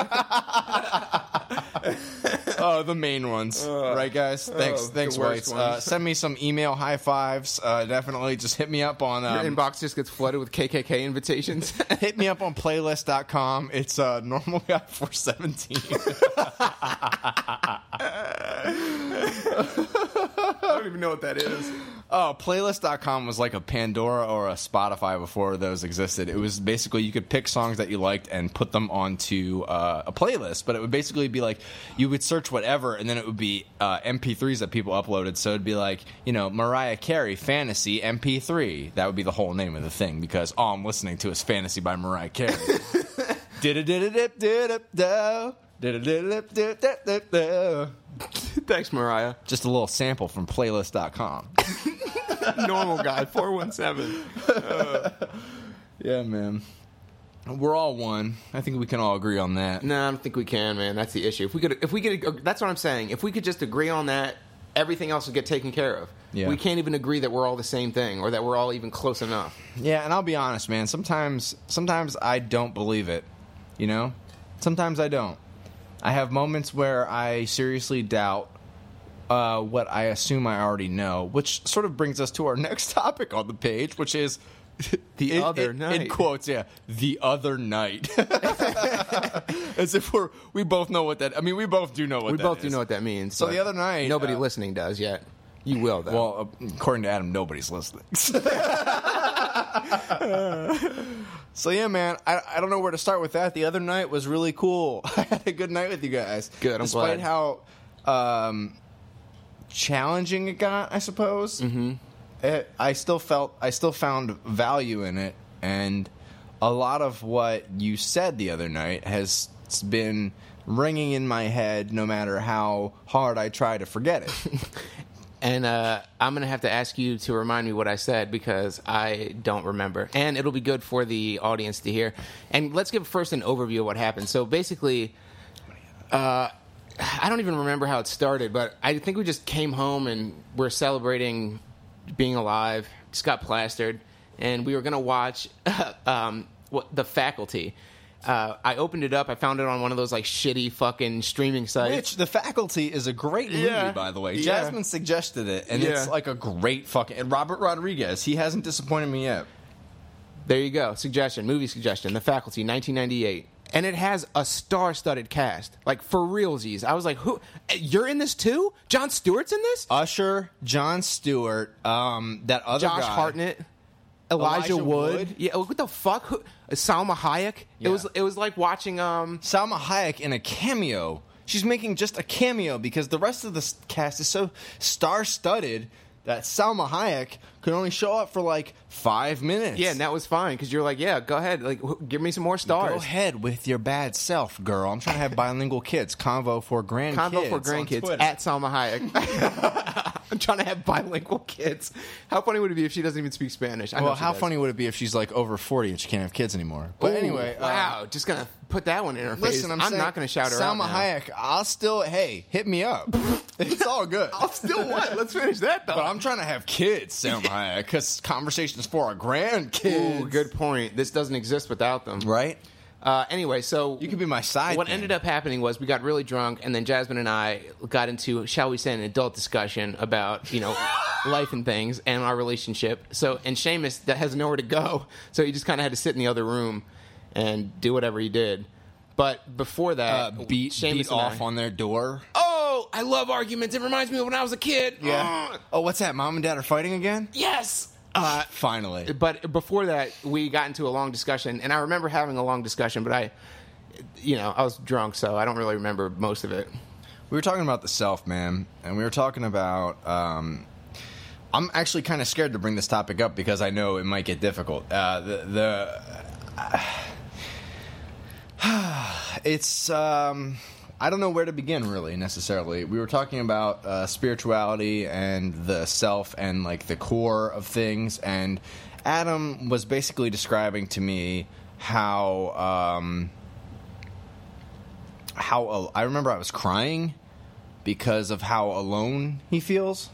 [laughs] Oh, the main ones, right, guys? Thanks, oh, thanks, worst Whites. Uh, send me some email high fives. Uh, definitely, just hit me up on Your um, inbox just gets flooded with KKK invitations. [laughs] hit me up on playlist.com. It's uh, normal guy four seventeen. [laughs] I don't even know what that is. Oh, playlist.com was like a Pandora or a Spotify before those existed. It was basically you could pick songs that you liked and put them onto uh, a playlist, but it would basically be like you would search whatever and then it would be uh, MP3s that people uploaded. So it'd be like, you know, Mariah Carey Fantasy MP3. That would be the whole name of the thing because all I'm listening to is Fantasy by Mariah Carey. [laughs] Did-a-did-a-dip-did-a-do. Did-a-did-a-dip-dip-dip-do. [laughs] Thanks, Mariah. Just a little sample from playlist.com. [laughs] Normal guy, 417. Uh, yeah, man. We're all one. I think we can all agree on that. No, I don't think we can, man. That's the issue. If we could, if we could, that's what I'm saying. If we could just agree on that, everything else would get taken care of. Yeah. We can't even agree that we're all the same thing or that we're all even close enough. Yeah, and I'll be honest, man. Sometimes, sometimes I don't believe it. You know, sometimes I don't. I have moments where I seriously doubt uh, what I assume I already know, which sort of brings us to our [laughs] next topic on the page, which is [laughs] The in- other in- night. In quotes, yeah, the other night. [laughs] As if we're we both know what that. I mean, we both do know what we that both do know what that means. So the other night, nobody uh, listening does yet. You will though. Well, according to Adam, nobody's listening. So yeah, man, I, I don't know where to start with that. The other night was really cool. [laughs] I had a good night with you guys. Good, I'm despite glad. how um, challenging it got. I suppose. Mm-hmm. It, I still felt I still found value in it, and a lot of what you said the other night has been ringing in my head. No matter how hard I try to forget it. [laughs] and uh, I'm gonna have to ask you to remind me what I said because I don't remember, and it'll be good for the audience to hear. And let's give first an overview of what happened. So basically, uh, I don't even remember how it started, but I think we just came home and we're celebrating being alive. Just got plastered, and we were gonna watch [laughs] um, what the faculty. Uh, I opened it up. I found it on one of those like shitty fucking streaming sites. Which the faculty is a great movie, Yeah. by the way. Yeah. Jasmine suggested it, and it's Yeah. like a great fucking. And Robert Rodriguez, he hasn't disappointed me yet. There you go. Suggestion, movie suggestion. The Faculty, 1998. And it has a star-studded cast, like for realsies. I was like, "Who? You're in this too? Jon Stewart's in this? Usher, Jon Stewart, um, that other Josh guy. Hartnett, Elijah, Elijah Wood. Wood? Yeah, what the fuck? Who, Salma Hayek. It was. It was like watching. Um, Salma Hayek in a cameo. She's making just a cameo because the rest of the cast is so star-studded that Salma Hayek could only show up for like five minutes. yeah, and that was fine because you're like, yeah, go ahead, like wh- give me some more stars. Go ahead with your bad self, girl. I'm trying to have bilingual kids. Convo for grandkids. Convo for grandkids at Salma Hayek. [laughs] [laughs] I'm trying to have bilingual kids. How funny would it be if she doesn't even speak Spanish? I Well, she how funny would it be if she's like over 40 and she can't have kids anymore? But Ooh, anyway, uh, wow, just gonna put that one in her face. listen, I'm, saying, not gonna shout her out. Salma. Hayek, I'll still, hey, hit me up. [laughs] it's all good. I'll still what? Let's finish that though. but I'm trying to have kids, Salma Hayek, because conversations for our grandkids. Ooh, good point. This doesn't exist without them. Right? Uh, anyway, so You could be my side. what ended up happening was we got really drunk, and then Jasmine and I got into, shall we say, an adult discussion about you know [laughs] life and things and our relationship. So, and Seamus that has nowhere to go, [laughs] so he just kind of had to sit in the other room and do whatever he did. But before uh, that, beat, Seamus beat off I- on their door. Oh, I love arguments. It reminds me of when I was a kid. Ugh. Oh, what's that? Mom and dad are fighting again? yes. Uh, Finally. but before that, we got into a long discussion, and I remember having a long discussion, but I, you know, I was drunk, so I don't really remember most of it. We were talking about the self, man, and we were talking about. Um, I'm actually kind of scared to bring this topic up because I know it might get difficult. Uh, the the [sighs] it's um, I don't know where to begin really necessarily. We were talking about uh, spirituality and the self and like the core of things, and Adam was basically describing to me how. Um, how al- I remember I was crying because of how alone he feels.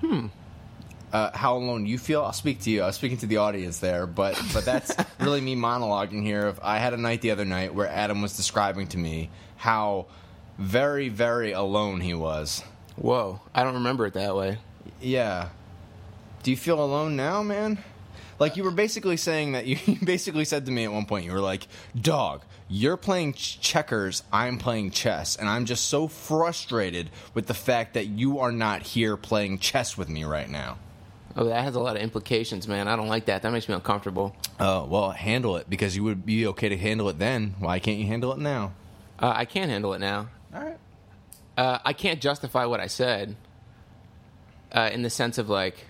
Hmm. Uh, how alone you feel? I'll speak to you. I was speaking to the audience there, but but that's [laughs] really me monologuing here. Of I had a night the other night where Adam was describing to me how very, very alone he was. Whoa, I don't remember it that way. Yeah. Do you feel alone now, man? Like you were basically saying that you [laughs] you basically said to me at one point, you were like, "Dog, you're playing ch- checkers, I'm playing chess, and I'm just so frustrated with the fact that you are not here playing chess with me right now." Oh, that has a lot of implications, man. I don't like that. That makes me uncomfortable. Oh, well, handle it because you would be okay to handle it then. Why can't you handle it now? Uh, I can't handle it now. All right. Uh, I can't justify what I said uh, in the sense of like,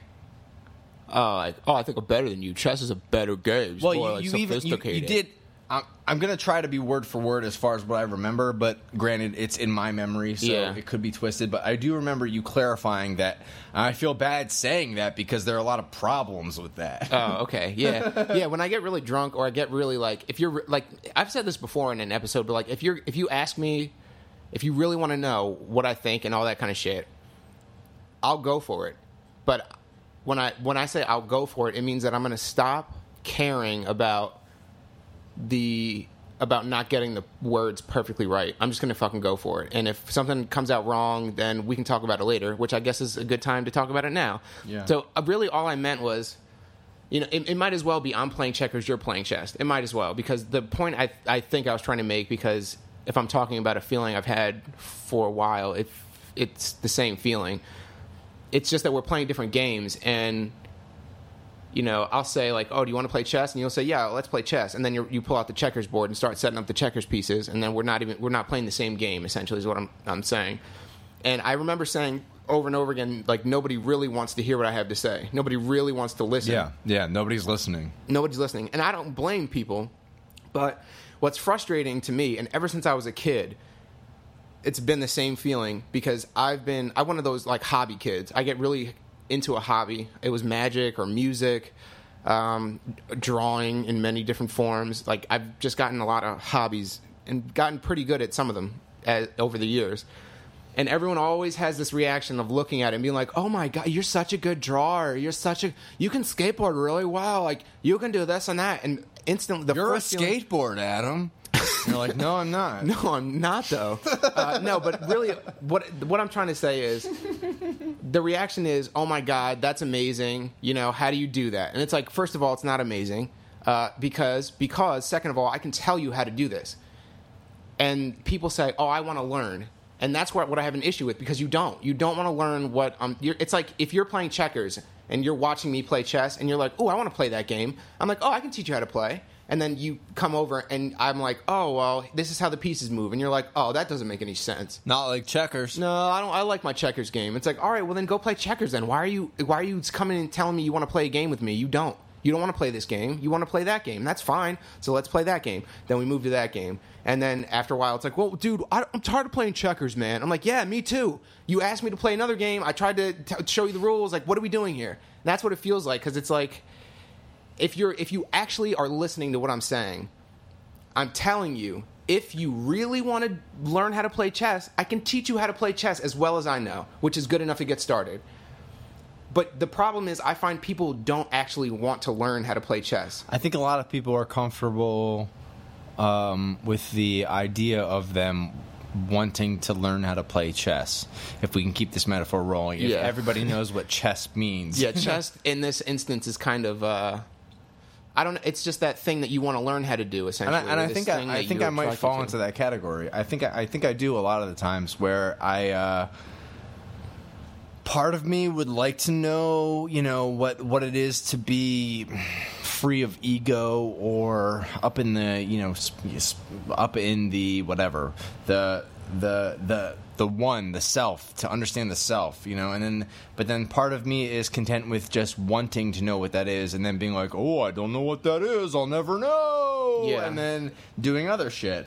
oh, like, oh, I think I'm better than you. Chess is a better game. It's Well, more, you, like, you even you, you sophisticated. did. I'm, I'm gonna try to be word for word as far as what I remember, but granted, it's in my memory, so Yeah. it could be twisted. But I do remember you clarifying that. I feel bad saying that because there are a lot of problems with that. Oh, [laughs] okay. Yeah. yeah, when I get really drunk or I get really like if you're like I've said this before in an episode, but like if you're if you ask me if you really want to know what I think and all that kind of shit, I'll go for it. But when I when I say I'll go for it, it means that I'm going to stop caring about the about not getting the words perfectly right. I'm just going to fucking go for it. And if something comes out wrong, then we can talk about it later, which I guess is a good time to talk about it now. Yeah. So uh, really all I meant was you know, it, it might as well be I'm playing checkers, you're playing chess. It might as well because the point I I think I was trying to make because if I'm talking about a feeling I've had for a while, it it's the same feeling. It's just that we're playing different games and you know, I'll say like, "Oh, do you want to play chess?" And you'll say, "Yeah, let's play chess." And then you you pull out the checkers board and start setting up the checkers pieces, and then we're not even we're not playing the same game. Essentially, is what I'm I'm saying. And I remember saying over and over again, like nobody really wants to hear what I have to say. Nobody really wants to listen yeah, yeah. Nobody's listening. nobody's listening and i don't blame people but what's frustrating to me and ever since i was a kid it's been the same feeling because i've been i'm one of those like hobby kids i get really into a hobby it was magic or music um, drawing in many different forms like i've just gotten a lot of hobbies and gotten pretty good at some of them as, over the years and everyone always has this reaction of looking at it and being like, "Oh my god, you're such a good drawer. You're such a you can skateboard really well. Like you can do this and that." And instantly, the You're a first feeling- skateboard, Adam. You're like, no, I'm not. [laughs] No, I'm not though. uh, no, but really, what what I'm trying to say is, the reaction is, "Oh my god, that's amazing." You know, how do you do that? And it's like, first of all, it's not amazing uh, because because second of all, I can tell you how to do this. And people say, "Oh, I want to learn." And that's what, what I have an issue with because you don't. You don't want to learn what um. You're, it's like if you're playing checkers and you're watching me play chess and you're like, "Oh, I want to play that game." I'm like, "Oh, I can teach you how to play." And then you come over and I'm like, "Oh, well, this is how the pieces move." And you're like, "Oh, that doesn't make any sense." Not like checkers. No, I don't. I like my checkers game. It's like, all right, well then go play checkers. Then why are you why are you coming and telling me you want to play a game with me? You don't. You don't want to play this game. You want to play that game. That's fine. So let's play that game. Then we move to that game. And then after a while, it's like, well, dude, I, I'm tired of playing checkers, man. I'm like, yeah, me too. You asked me to play another game. I tried to t- show you the rules. Like, what are we doing here? And that's what it feels like because it's like, if you're if you actually are listening to what I'm saying, I'm telling you, if you really want to learn how to play chess, I can teach you how to play chess as well as I know, which is good enough to get started. But the problem is, I find people don't actually want to learn how to play chess. I think a lot of people are comfortable um, with the idea of them wanting to learn how to play chess. If we can keep this metaphor rolling, if Yeah. everybody [laughs] knows what chess means. Yeah, [laughs] chess in this instance is kind of. Uh, I don't. It's just that thing that you want to learn how to do. and Essentially, I, and I think I, I think I might fall to. into that category. I think I, I think I do a lot of the times where I. Uh, part of me would like to know, you know, what what it is to be free of ego or up in the, you know, up in the whatever the the the the one the self to understand the self you know? And then but then part of me is content with just wanting to know what that is and then being like oh i don't know what that is. I'll never know. Yeah. and then doing other shit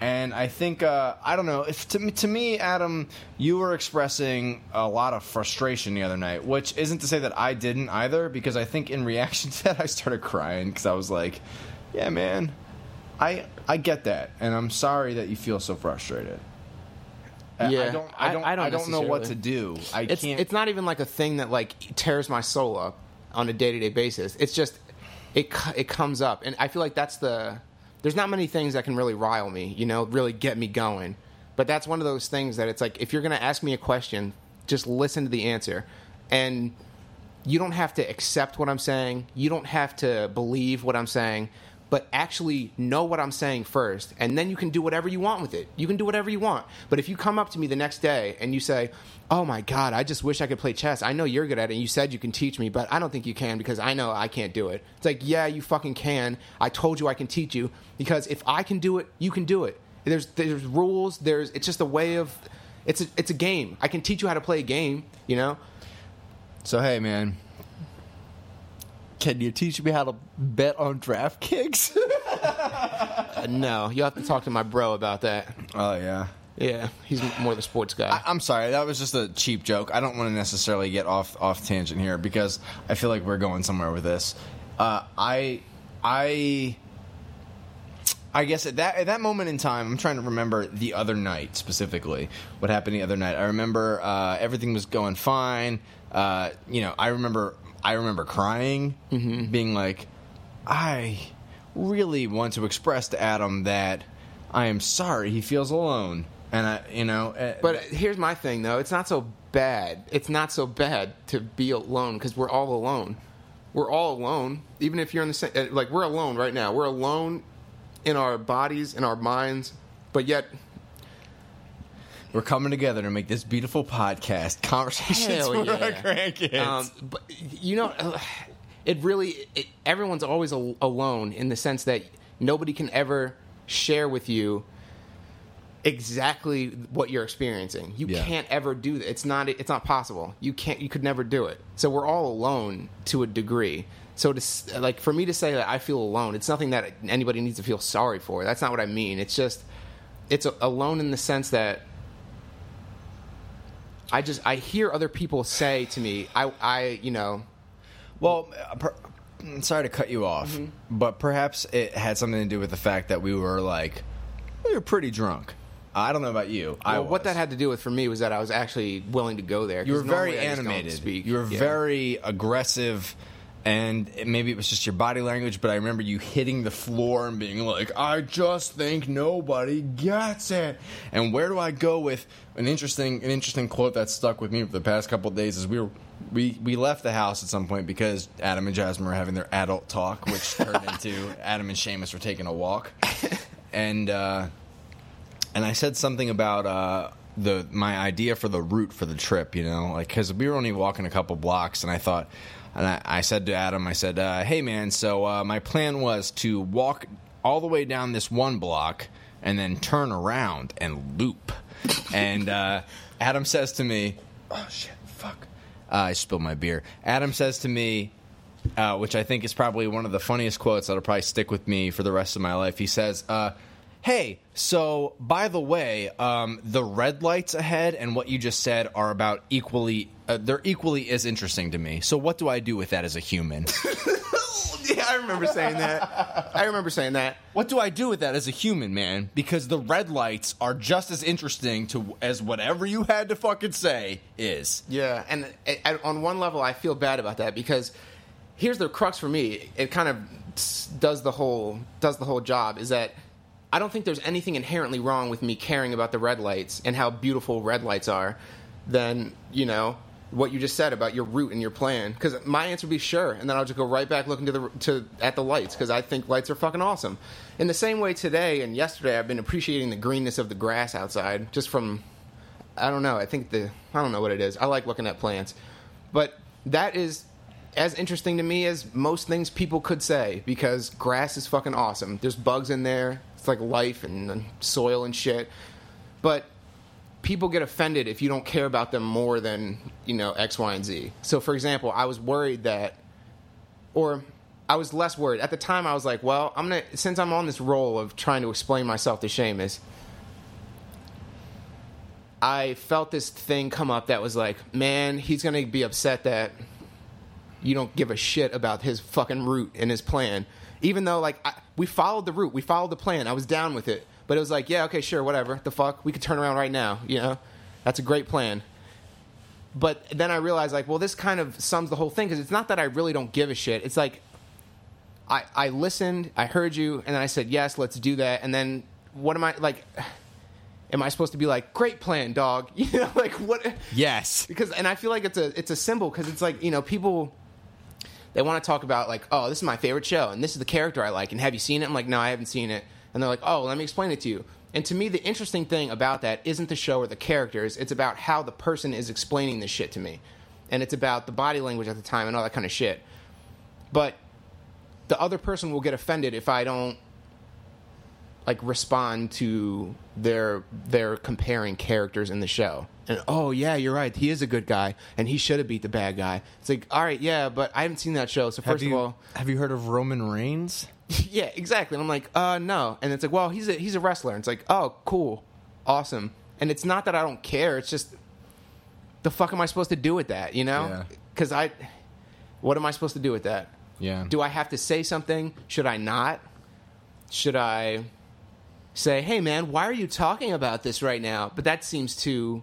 and I think uh, I don't know if to me, to me, Adam, you were expressing a lot of frustration the other night, which isn't to say that I didn't either, because I think in reaction [laughs] to that I started crying because I was like, "Yeah, man, I I get that, and I'm sorry that you feel so frustrated." I- Yeah, I don't I I- don't I I don't don't, know what to do. I it's can't. it's not even like a thing that like tears my soul up on a day to day basis. It's just it it comes up, and I feel like that's the there's not many things that can really rile me, you know, really get me going. But that's one of those things that it's like if you're going to ask me a question, just listen to the answer, and you don't have to accept what I'm saying. You don't have to believe what I'm saying. But actually know what I'm saying first, and then you can do whatever you want with it. You can do whatever you want. But if you come up to me the next day and you say, "Oh my god, I just wish I could play chess. I know you're good at it. and You said you can teach me, but I don't think you can because I know I can't do it." It's like, "Yeah, you fucking can. I told you I can teach you because if I can do it, you can do it. There's there's rules. There's it's just a way of it's a, it's a game. I can teach you how to play a game. You know." So hey, man, Can you teach me how to bet on DraftKings? Uh, [laughs] no, you have to talk to my bro about that. oh yeah. Yeah, he's more the sports guy. I, I'm sorry, that was just a cheap joke. I don't want to necessarily get off off tangent here because I feel like we're going somewhere with this. Uh, I, I, I guess at that at that moment in time, I'm trying to remember the other night specifically. What happened the other night? I remember uh, everything was going fine. Uh, you know, I remember I remember crying, being like, I really want to express to Adam that I am sorry he feels alone. And I, you know, uh, But here's my thing, though. It's not so bad. It's not so bad to be alone because we're all alone. We're all alone. Even if you're in the same, uh, like we're alone right now. We're alone in our bodies, in our minds, but yet, We're coming together to make this beautiful podcast. Conversations Hell with our grandkids. um, but you know, [sighs] it really, it, everyone's always al- alone in the sense that nobody can ever share with you exactly what you're experiencing. You Yeah. can't ever do that. It's not it's not possible. You can't you could never do it. So we're all alone to a degree. So to like for me to say that I feel alone, it's nothing that anybody needs to feel sorry for. That's not what I mean. It's just it's alone in the sense that I just I hear other people say to me, I I you know, well, uh, per, I'm sorry to cut you off, Mm-hmm. but perhaps it had something to do with the fact that we were like, we were pretty drunk. I don't know about you. I well, what that had to do with for me was that I was actually willing to go there. You were very normally I just don't animated. You were Yeah. very aggressive, and maybe it was just your body language. But I remember you hitting the floor and being like, "I just think nobody gets it." And where do I go with an interesting, an interesting quote that stuck with me for the past couple of days? Is we were. We, we left the house at some point because Adam and Jasmine were having their adult talk, which turned [laughs] into Adam and Seamus were taking a walk, and uh, and I said something about uh, the my idea for the route for the trip. You know, like because we were only walking a couple blocks, and I thought, and I, I said to Adam, I said, uh, "Hey man, so uh, my plan was to walk all the way down this one block and then turn around and loop." [laughs] and uh, Adam says to me, "Oh shit, fuck." Uh, I spilled my beer. Adam says to me, uh, which I think is probably one of the funniest quotes that'll probably stick with me for the rest of my life. He says, uh, "Hey, so by the way, um, the red lights ahead and what you just said are about equally. Uh, they're equally as interesting to me. So what do I do with that as a human? [laughs] Yeah, I remember saying that. I remember saying that. what do I do with that as a human, man? Because the red lights are just as interesting to as whatever you had to fucking say is. Yeah, and I- on one level, I feel bad about that because here's the crux for me. It kind of does the whole does the whole job. Is that I don't think there's anything inherently wrong with me caring about the red lights and how beautiful red lights are. Than you know what you just said about your route and your plan. Because my answer would be sure, and then I'll just go right back looking to the to at the lights because I think lights are fucking awesome. In the same way, today and yesterday, I've been appreciating the greenness of the grass outside just from I don't know. I think the I don't know what it is. I like looking at plants, but that is as interesting to me as most things people could say because grass is fucking awesome. There's bugs in there. Like life and, soil and shit. But people get offended if you don't care about them more than you know X, Y, and Z. So, for example, I was worried that, or I was less worried at the time. I was like, well, I'm gonna since I'm on this roll of trying to explain myself to Seamus. I felt this thing come up that was like, man, he's gonna be upset that you don't give a shit about his fucking route and his plan. Even though, like, I, we followed the route, we followed the plan. I was down with it, but it was like, yeah, okay, sure, whatever. The fuck, we could turn around right now. You know, that's a great plan. But then I realized, like, well, this kind of sums the whole thing because it's not that I really don't give a shit. It's like I I listened, I heard you, and then I said yes, let's do that. And then what am I like? [sighs] am I supposed to be like, great plan, dog? [laughs] You know, like what? Yes. because and I feel like it's a it's a symbol because it's like you know people they want to talk about like oh this is my favorite show and this is the character I like and have you seen it? I'm like no I haven't seen it and they're like oh let me explain it to you. And to me, the interesting thing about that isn't the show or the characters; it's about how the person is explaining this shit to me, and it's about the body language at the time and all that kind of shit. But the other person will get offended if I don't like respond to their their comparing characters in the show. And oh yeah, you're right. He is a good guy, and he should have beat the bad guy. It's like all right, yeah, but I haven't seen that show. So first you, of all, have you heard of Roman Reigns? [laughs] yeah, exactly. And I'm like, uh, no. And it's like, well, he's a he's a wrestler. And it's like, oh, cool, awesome. And it's not that I don't care. It's just the fuck am I supposed to do with that? You know? Yeah. Because I, what am I supposed to do with that? Yeah. Do I have to say something? Should I not? Should I say, hey man, why are you talking about this right now? But that seems too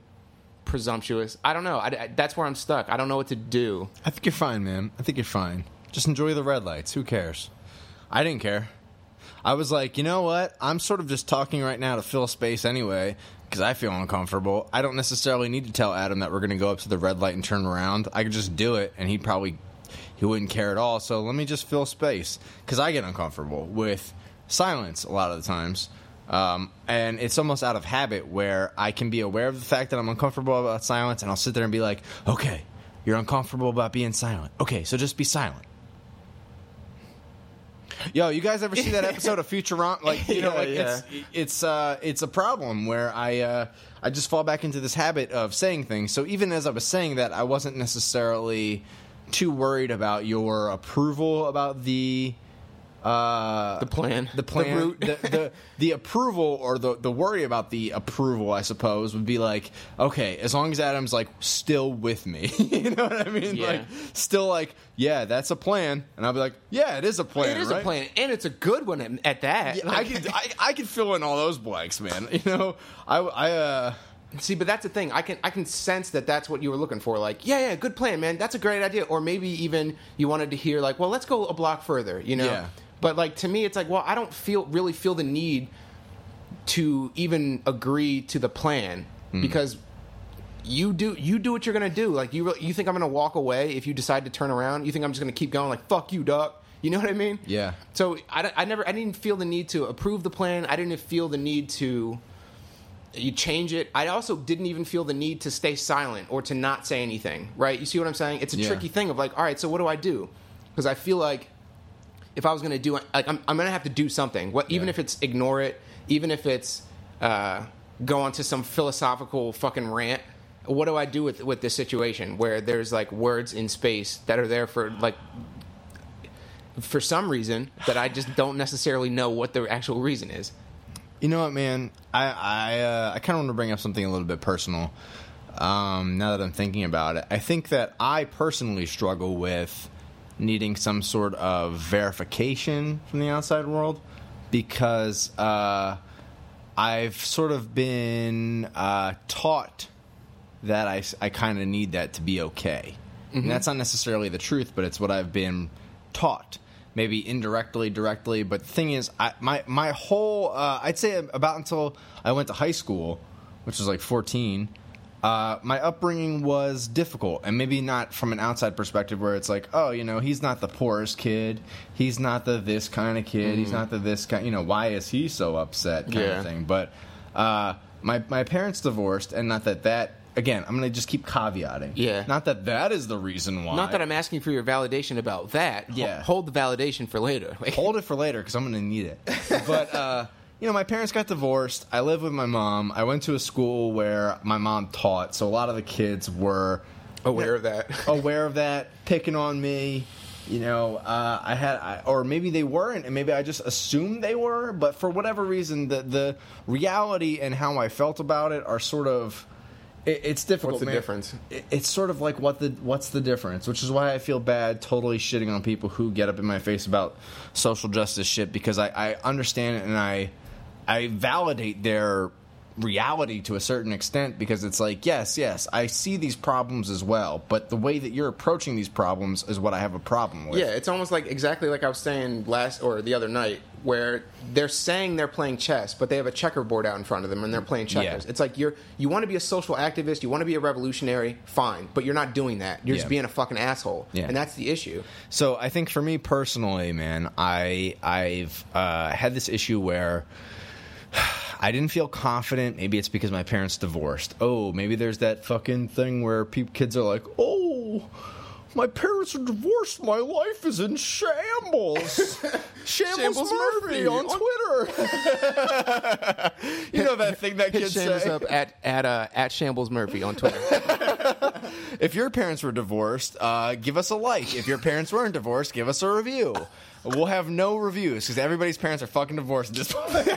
presumptuous. I don't know. I, I- that's where I'm stuck. I don't know what to do. I think you're fine, man. I think you're fine. Just enjoy the red lights. Who cares? I didn't care. I was like, you know what? I'm sort of just talking right now to fill space anyway because I feel uncomfortable. I don't necessarily need to tell Adam that we're going to go up to the red light and turn around. I could just do it, and he'd probably he wouldn't care at all. So let me just fill space because I get uncomfortable with silence a lot of the times. Um, and it's almost out of habit where I can be aware of the fact that I'm uncomfortable about silence, and I'll sit there and be like, okay, you're uncomfortable about being silent. Okay, so just be silent. Yo, you guys ever see that episode of [laughs] Futurama? Like, you know, Yeah, like yeah. it's it's uh it's a problem where I uh I just fall back into this habit of saying things. So even as I was saying that, I wasn't necessarily too worried about your approval about the uh The plan. the plan route. the, the the approval or the the worry about the approval i suppose would be like okay as long as adam's like still with me [laughs] you know what i mean Yeah. like still like yeah that's a plan and i'll be like yeah it is a plan it is right? a plan, and it's a good one at, at that. Yeah, i could [laughs] I, I could fill in all those blanks man [laughs] you know i i uh See, but that's the thing. I can I can sense that that's what you were looking for. Like, yeah, yeah, good plan, man. That's a great idea. Or maybe even you wanted to hear like, well, let's go a block further. You know. Yeah. But like to me, it's like, well, I don't feel really feel the need to even agree to the plan Hmm. because you do you do what you're gonna do. Like you you think I'm gonna walk away if you decide to turn around? You think I'm just gonna keep going? Like fuck you, duck. You know what I mean? Yeah. So I, I never I didn't feel the need to approve the plan. I didn't feel the need to you change it. I also didn't even feel the need to stay silent or to not say anything. Right? You see what I'm saying? It's a Yeah. tricky thing of like, all right, so what do I do? Because I feel like if I was going to do, like, I'm, I'm going to have to do something. What, even Yeah. if it's ignore it, even if it's uh, go on to some philosophical fucking rant. What do I do with with this situation where there's like words in space that are there for like for some reason that I just don't necessarily know what the actual reason is. You know what, man? I I uh, I kind of want to bring up something a little bit personal. Um, now that I'm thinking about it, I think that I personally struggle with needing some sort of verification from the outside world because uh, I've sort of been uh, taught that I, I kind of need that to be okay. And that's not necessarily the truth, but it's what I've been taught. Maybe indirectly, directly. But the thing is, I, my, my whole, uh, I'd say about until I went to high school, which was like 14, uh, my upbringing was difficult. And maybe not from an outside perspective where it's like, oh, you know, he's not the poorest kid. He's not the this kind of kid. He's not the this kind, you know, why is he so upset kind Yeah. of thing. But uh, my, my parents divorced, and not that that, again, I'm going to just keep caveating. Yeah. Not that that is the reason why. Not that I'm asking for your validation about that. Yeah. hold the validation for later. [laughs] Hold it for later because I'm going to need it. But uh, you know, my parents got divorced. I live with my mom. I went to a school where my mom taught, so a lot of the kids were aware of that. [laughs] aware of that, picking on me. You know, uh, I had, I, or maybe they weren't, and maybe I just assumed they were. But for whatever reason, the the reality and how I felt about it are sort of. It, it's difficult. What's the man. difference? It- It's sort of like what the what's the difference, which is why I feel bad totally shitting on people who get up in my face about social justice shit because I, I understand it and I I validate their reality to a certain extent because it's like, yes, yes, I see these problems as well, but the way that you're approaching these problems is what I have a problem with. Yeah, it's almost like exactly like I was saying last or the other night, where they're saying they're playing chess, but they have a checkerboard out in front of them and they're playing checkers. Yeah. It's like you're you want to be a social activist, you want to be a revolutionary, fine, but you're not doing that. You're just being a fucking asshole, Yeah. and that's the issue. So I think for me personally, man, I I've uh, had this issue where [sighs] I didn't feel confident. Maybe it's because my parents divorced. Oh, maybe there's that fucking thing where peop kids are like, oh. My parents are divorced. My life is in shambles. [laughs] Shambles, Shambles Murphy, Murphy on Twitter. [laughs] you know that thing that Hit kids Shambles say. up at at uh, at Shambles Murphy on Twitter. [laughs] If your parents were divorced, uh, give us a like. If your parents weren't divorced, give us a review. We'll have no reviews because everybody's parents are fucking divorced at this point.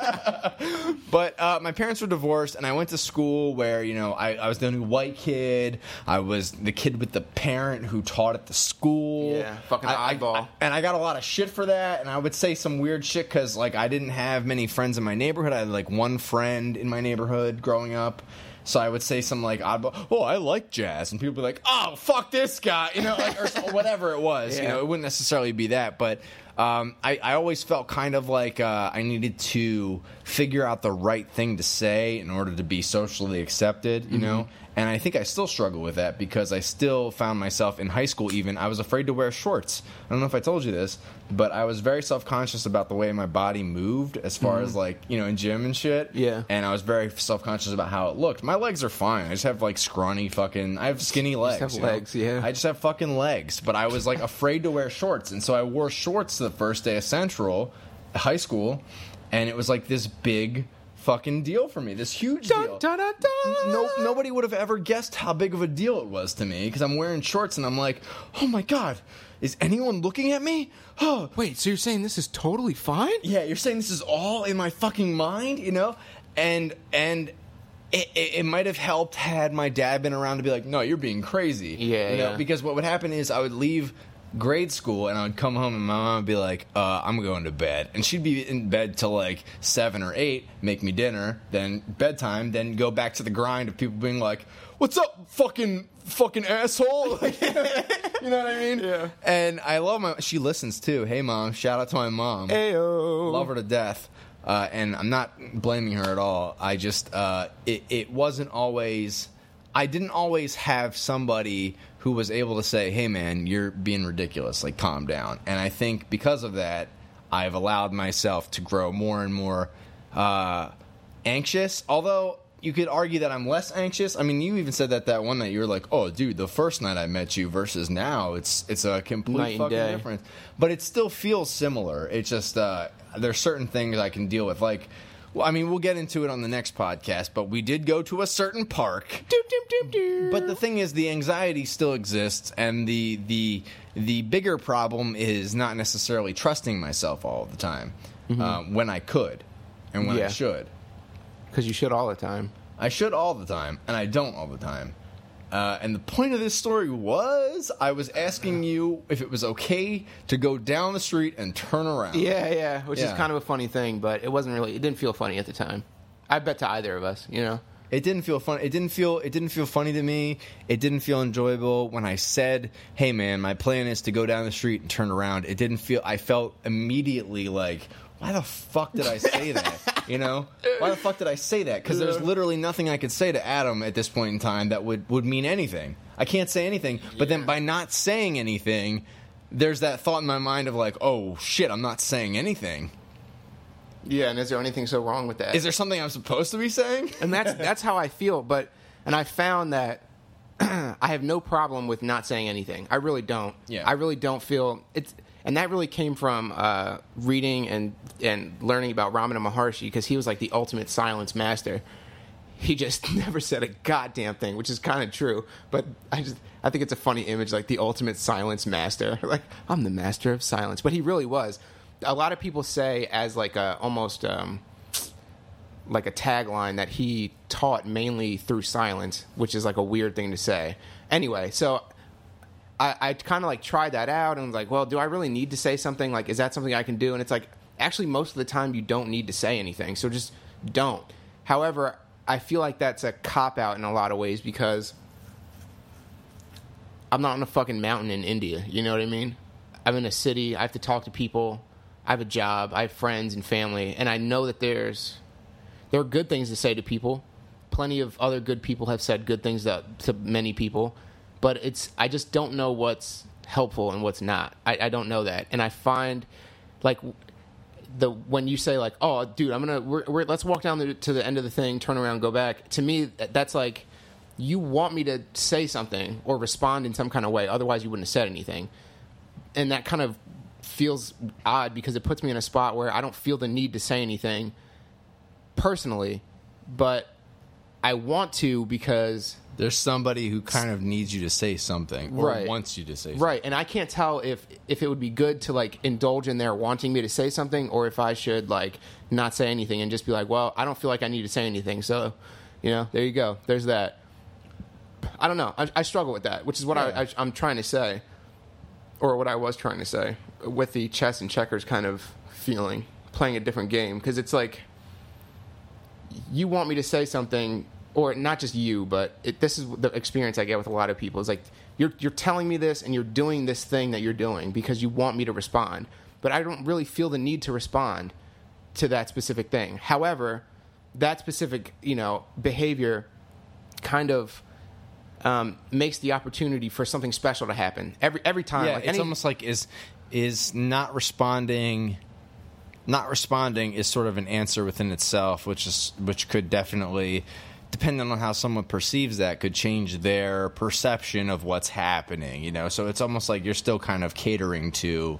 [laughs] but uh, my parents were divorced, and I went to school where you know I, I was the only white kid. I was the kid with the parent who taught at the school. Yeah, fucking I- oddball. I- and I got a lot of shit for that. And I would say some weird shit because like I didn't have many friends in my neighborhood. I had like one friend in my neighborhood growing up. So I would say some like oddball. Oh, I like jazz, and people would be like, "Oh, fuck this guy," you know, like or whatever it was. You know, it wouldn't necessarily be that, but um, I, I always felt kind of like uh, I needed to figure out the right thing to say in order to be socially accepted. You know, and I think I still struggle with that because I still found myself in high school. Even I was afraid to wear shorts. I don't know if I told you this, but I was very self conscious about the way my body moved, as far as like you know in gym and shit. Yeah. and I was very self conscious about how it looked. My legs are fine. I just have like scrawny fucking. I have skinny legs. have you know? legs, yeah. I just have fucking legs. But I was like afraid to wear shorts, and so I wore shorts the first day of Central, high school, and it was like this big fucking deal for me. This huge deal. dun, dun, dun. No, nobody would have ever guessed how big of a deal it was to me because I'm wearing shorts and I'm like, oh my god, is anyone looking at me? Oh, Wait, so you're saying this is totally fine? yeah, you're saying this is all in my fucking mind, you know? And and it, it, it might have helped had my dad been around to be like, no, you're being crazy. Yeah, you know? yeah. Because what would happen is I would leave grade school and I would come home and my mom would be like, uh, I'm going to bed. And she'd be in bed till like seven or eight, make me dinner, then bedtime, then go back to the grind of people being like, What's up, fucking fucking asshole? Like, [laughs] you know what I mean? Yeah. And I love my she listens too. Hey mom, shout out to my mom Ayo. love her to death. Uh, and I'm not blaming her at all. I just uh, it, it wasn't always. I didn't always have somebody who was able to say, "Hey, man, you're being ridiculous. Like, calm down." And I think because of that, I've allowed myself to grow more and more uh, anxious. Although you could argue that I'm less anxious. I mean, you even said that that one night. You were like, "Oh, dude, the first night I met you versus now, it's it's a complete Night fucking difference." But it still feels similar. It's just uh, there's certain things I can deal with. Like, well, I mean, we'll get into it on the next podcast. But we did go to a certain park. But the thing is, the anxiety still exists, and the the the bigger problem is not necessarily trusting myself all the time uh, when I could and when I should. Because you should all the time. I should all the time, and I don't all the time. Uh, and the point of this story was I was asking you if it was okay to go down the street and turn around. Yeah, yeah, which Yeah. is kind of a funny thing, but it wasn't really. It didn't feel funny at the time. I bet to either of us, you know. It didn't feel fun. It didn't feel. It didn't feel funny to me. It didn't feel enjoyable when I said, "Hey, man, my plan is to go down the street and turn around." It didn't feel. I felt immediately like, "Why the fuck did I say that?" [laughs] you know, why the fuck did I say that? Because there's literally nothing I could say to Adam at this point in time that would would mean anything. I can't say anything. But then by not saying anything, there's that thought in my mind of like, "Oh shit, I'm not saying anything." Yeah, and is there anything so wrong with that? Is there something I'm supposed to be saying? [laughs] and that's that's how I feel. But and I found that [clears throat] I have no problem with not saying anything. I really don't. Yeah. I really don't feel it's. And that really came from uh, reading and and learning about Ramana Maharshi because he was like the ultimate silence master. He just [laughs] never said a goddamn thing, which is kind of true. But I just I think it's a funny image, like the ultimate silence master. [laughs] Like I'm the master of silence, but he really was. A lot of people say as like a almost. Um, like a tagline that he taught mainly through silence, which is like a weird thing to say. Anyway, so I, I kind of like tried that out and was like, well, do I really need to say something? Like, is that something I can do? And it's like, actually, most of the time, you don't need to say anything, so just don't. However, I feel like that's a cop out in a lot of ways because I'm not on a fucking mountain in India. You know what I mean? I'm in a city. I have to talk to people. I have a job. I have friends and family, and I know that there's there are good things to say to people. Plenty of other good people have said good things to, to many people, but it's I just don't know what's helpful and what's not. I, I don't know that, and I find like the when you say like, "Oh, dude, I'm gonna we're, we're, let's walk down the, to the end of the thing, turn around, go back." To me, that's like you want me to say something or respond in some kind of way. Otherwise, you wouldn't have said anything, and that kind of feels odd because it puts me in a spot where I don't feel the need to say anything personally, but I want to because There's somebody who kind of needs you to say something or Right. wants you to say something. Right, and I can't tell if if it would be good to like indulge in their wanting me to say something, or if I should like not say anything and just be like, well, I don't feel like I need to say anything, so you know, there you go. There's that. I don't know. I, I struggle with that, which is what Yeah. I, I, I'm trying to say, or what I was trying to say with the chess and checkers kind of feeling, playing a different game, because it's like you want me to say something, or not just you, but it, this is the experience I get with a lot of people. Is like you're you're telling me this, and you're doing this thing that you're doing because you want me to respond, but I don't really feel the need to respond to that specific thing. However, that specific you know behavior kind of um, makes the opportunity for something special to happen every every time. Yeah, like it's any- almost like is is not responding not responding is sort of an answer within itself, which is which could definitely depending on how someone perceives that could change their perception of what's happening, you know. So it's almost like you're still kind of catering to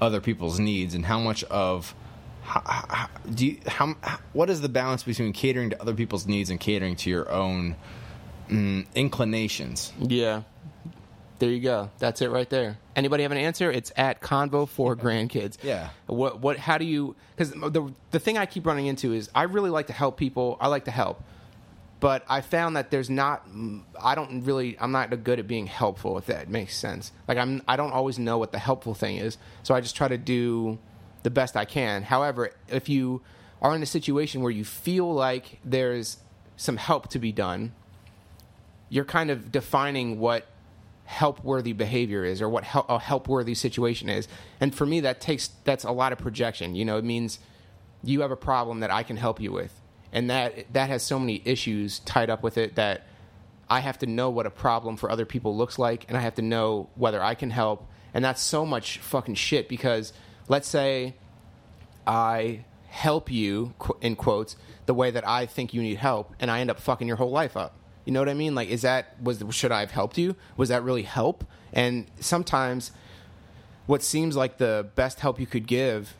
other people's needs and how much of how, how, do you how what is the balance between catering to other people's needs and catering to your own mm, inclinations? Yeah. There you go. That's it right there. Anybody have an answer? It's at Convo for Grandkids. Yeah. What? What? How do you? Because the the thing I keep running into is I really like to help people. I like to help, but I found that there's not. I don't really. I'm not good at being helpful. If that makes sense. Like I'm. I don't always know what the helpful thing is. So I just try to do the best I can. However, if you are in a situation where you feel like there's some help to be done, you're kind of defining what help worthy behavior is or what a help worthy situation is. And for me, that takes that's a lot of projection. You know, it means you have a problem that I can help you with, and that that has so many issues tied up with it that I have to know what a problem for other people looks like, and I have to know whether I can help. And that's so much fucking shit because let's say I help you in quotes the way that I think you need help, and I end up fucking your whole life up. You know what I mean? Like, is that was should I have helped you? Was that really help? And sometimes, what seems like the best help you could give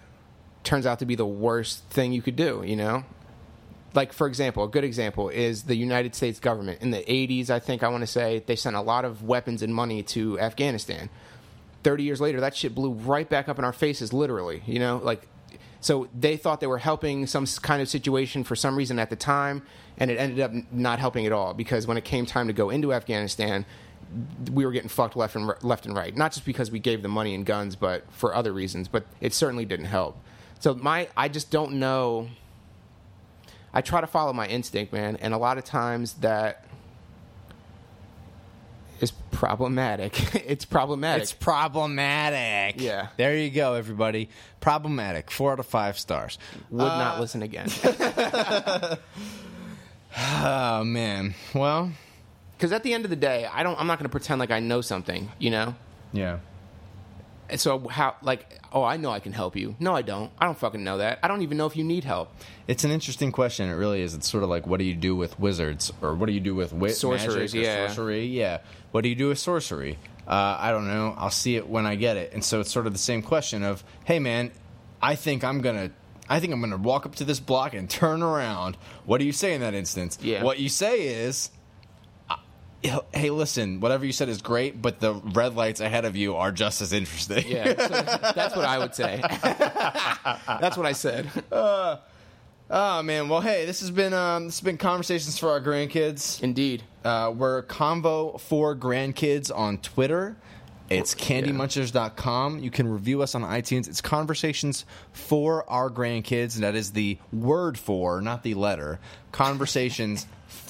turns out to be the worst thing you could do. You know, like for example, a good example is the United States government in the '80s. I think I want to say they sent a lot of weapons and money to Afghanistan. 30 years later, that shit blew right back up in our faces, literally. You know, like, so they thought they were helping some kind of situation for some reason at the time, and it ended up not helping at all because when it came time to go into Afghanistan, we were getting fucked left and left and right. Not just because we gave them money and guns, but for other reasons. But it certainly didn't help. So my, I just don't know. I try to follow my instinct, man, and a lot of times that is problematic. [laughs] it's problematic. It's problematic. Yeah. There you go, everybody. Problematic. Four out of five stars. Would uh, not listen again. [laughs] [laughs] Oh man. Well, Because at the end of the day, I don't. I'm not going to pretend like I know something. You know. yeah. And so how? Like, oh, I know I can help you. No, I don't. I don't fucking know that. I don't even know if you need help. It's an interesting question. It really is. It's sort of like, what do you do with wizards, or what do you do with wit, or yeah. sorcery? Yeah. What do you do with sorcery? Uh, I don't know. I'll see it when I get it. And so it's sort of the same question of, hey man, I think I'm gonna. I think I'm going to walk up to this block and turn around. What do you say in that instance? Yeah. What you say is, hey, listen, whatever you said is great, but the red lights ahead of you are just as interesting. Yeah, so that's what I would say. [laughs] that's what I said. Oh man, well hey, this has been um, this has been conversations for our grandkids. Indeed. Uh, we're Convo for Grandkids on Twitter It's candymunchers.com. You can review us on iTunes. It's conversations for our grandkids. And that is the word for, not the letter. Conversations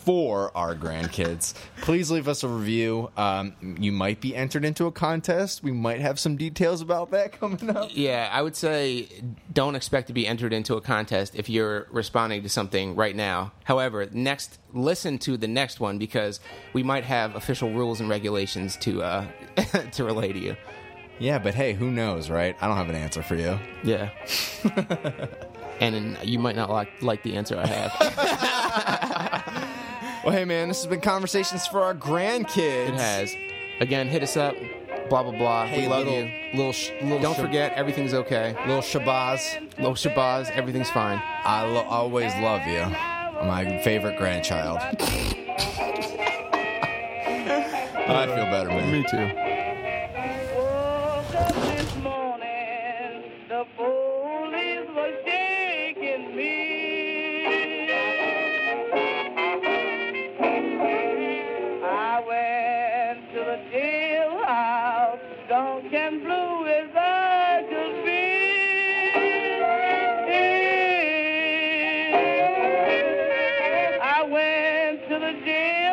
for our grandkids. Please leave us a review. Um, you might be entered into a contest. We might have some details about that [laughs] coming up. Yeah, I would say don't expect to be entered into a contest if you're responding to something right now. However, next listen to the next one because we might have official rules and regulations to uh, [laughs] to relay to you. Yeah, but hey, who knows, right? I don't have an answer for you. Yeah. [laughs] and then you might not like like the answer I have. Well, hey, man, this has been Conversations for Our Grandkids. It has. Again, hit us up. Blah blah blah. Hey, we love little, you. Little, sh- little Don't sh- forget, everything's okay. little Shabazz. little Shabazz, everything's fine. I lo- always love you. My favorite grandchild. [laughs] I feel better, man. Me too. The jailhouse,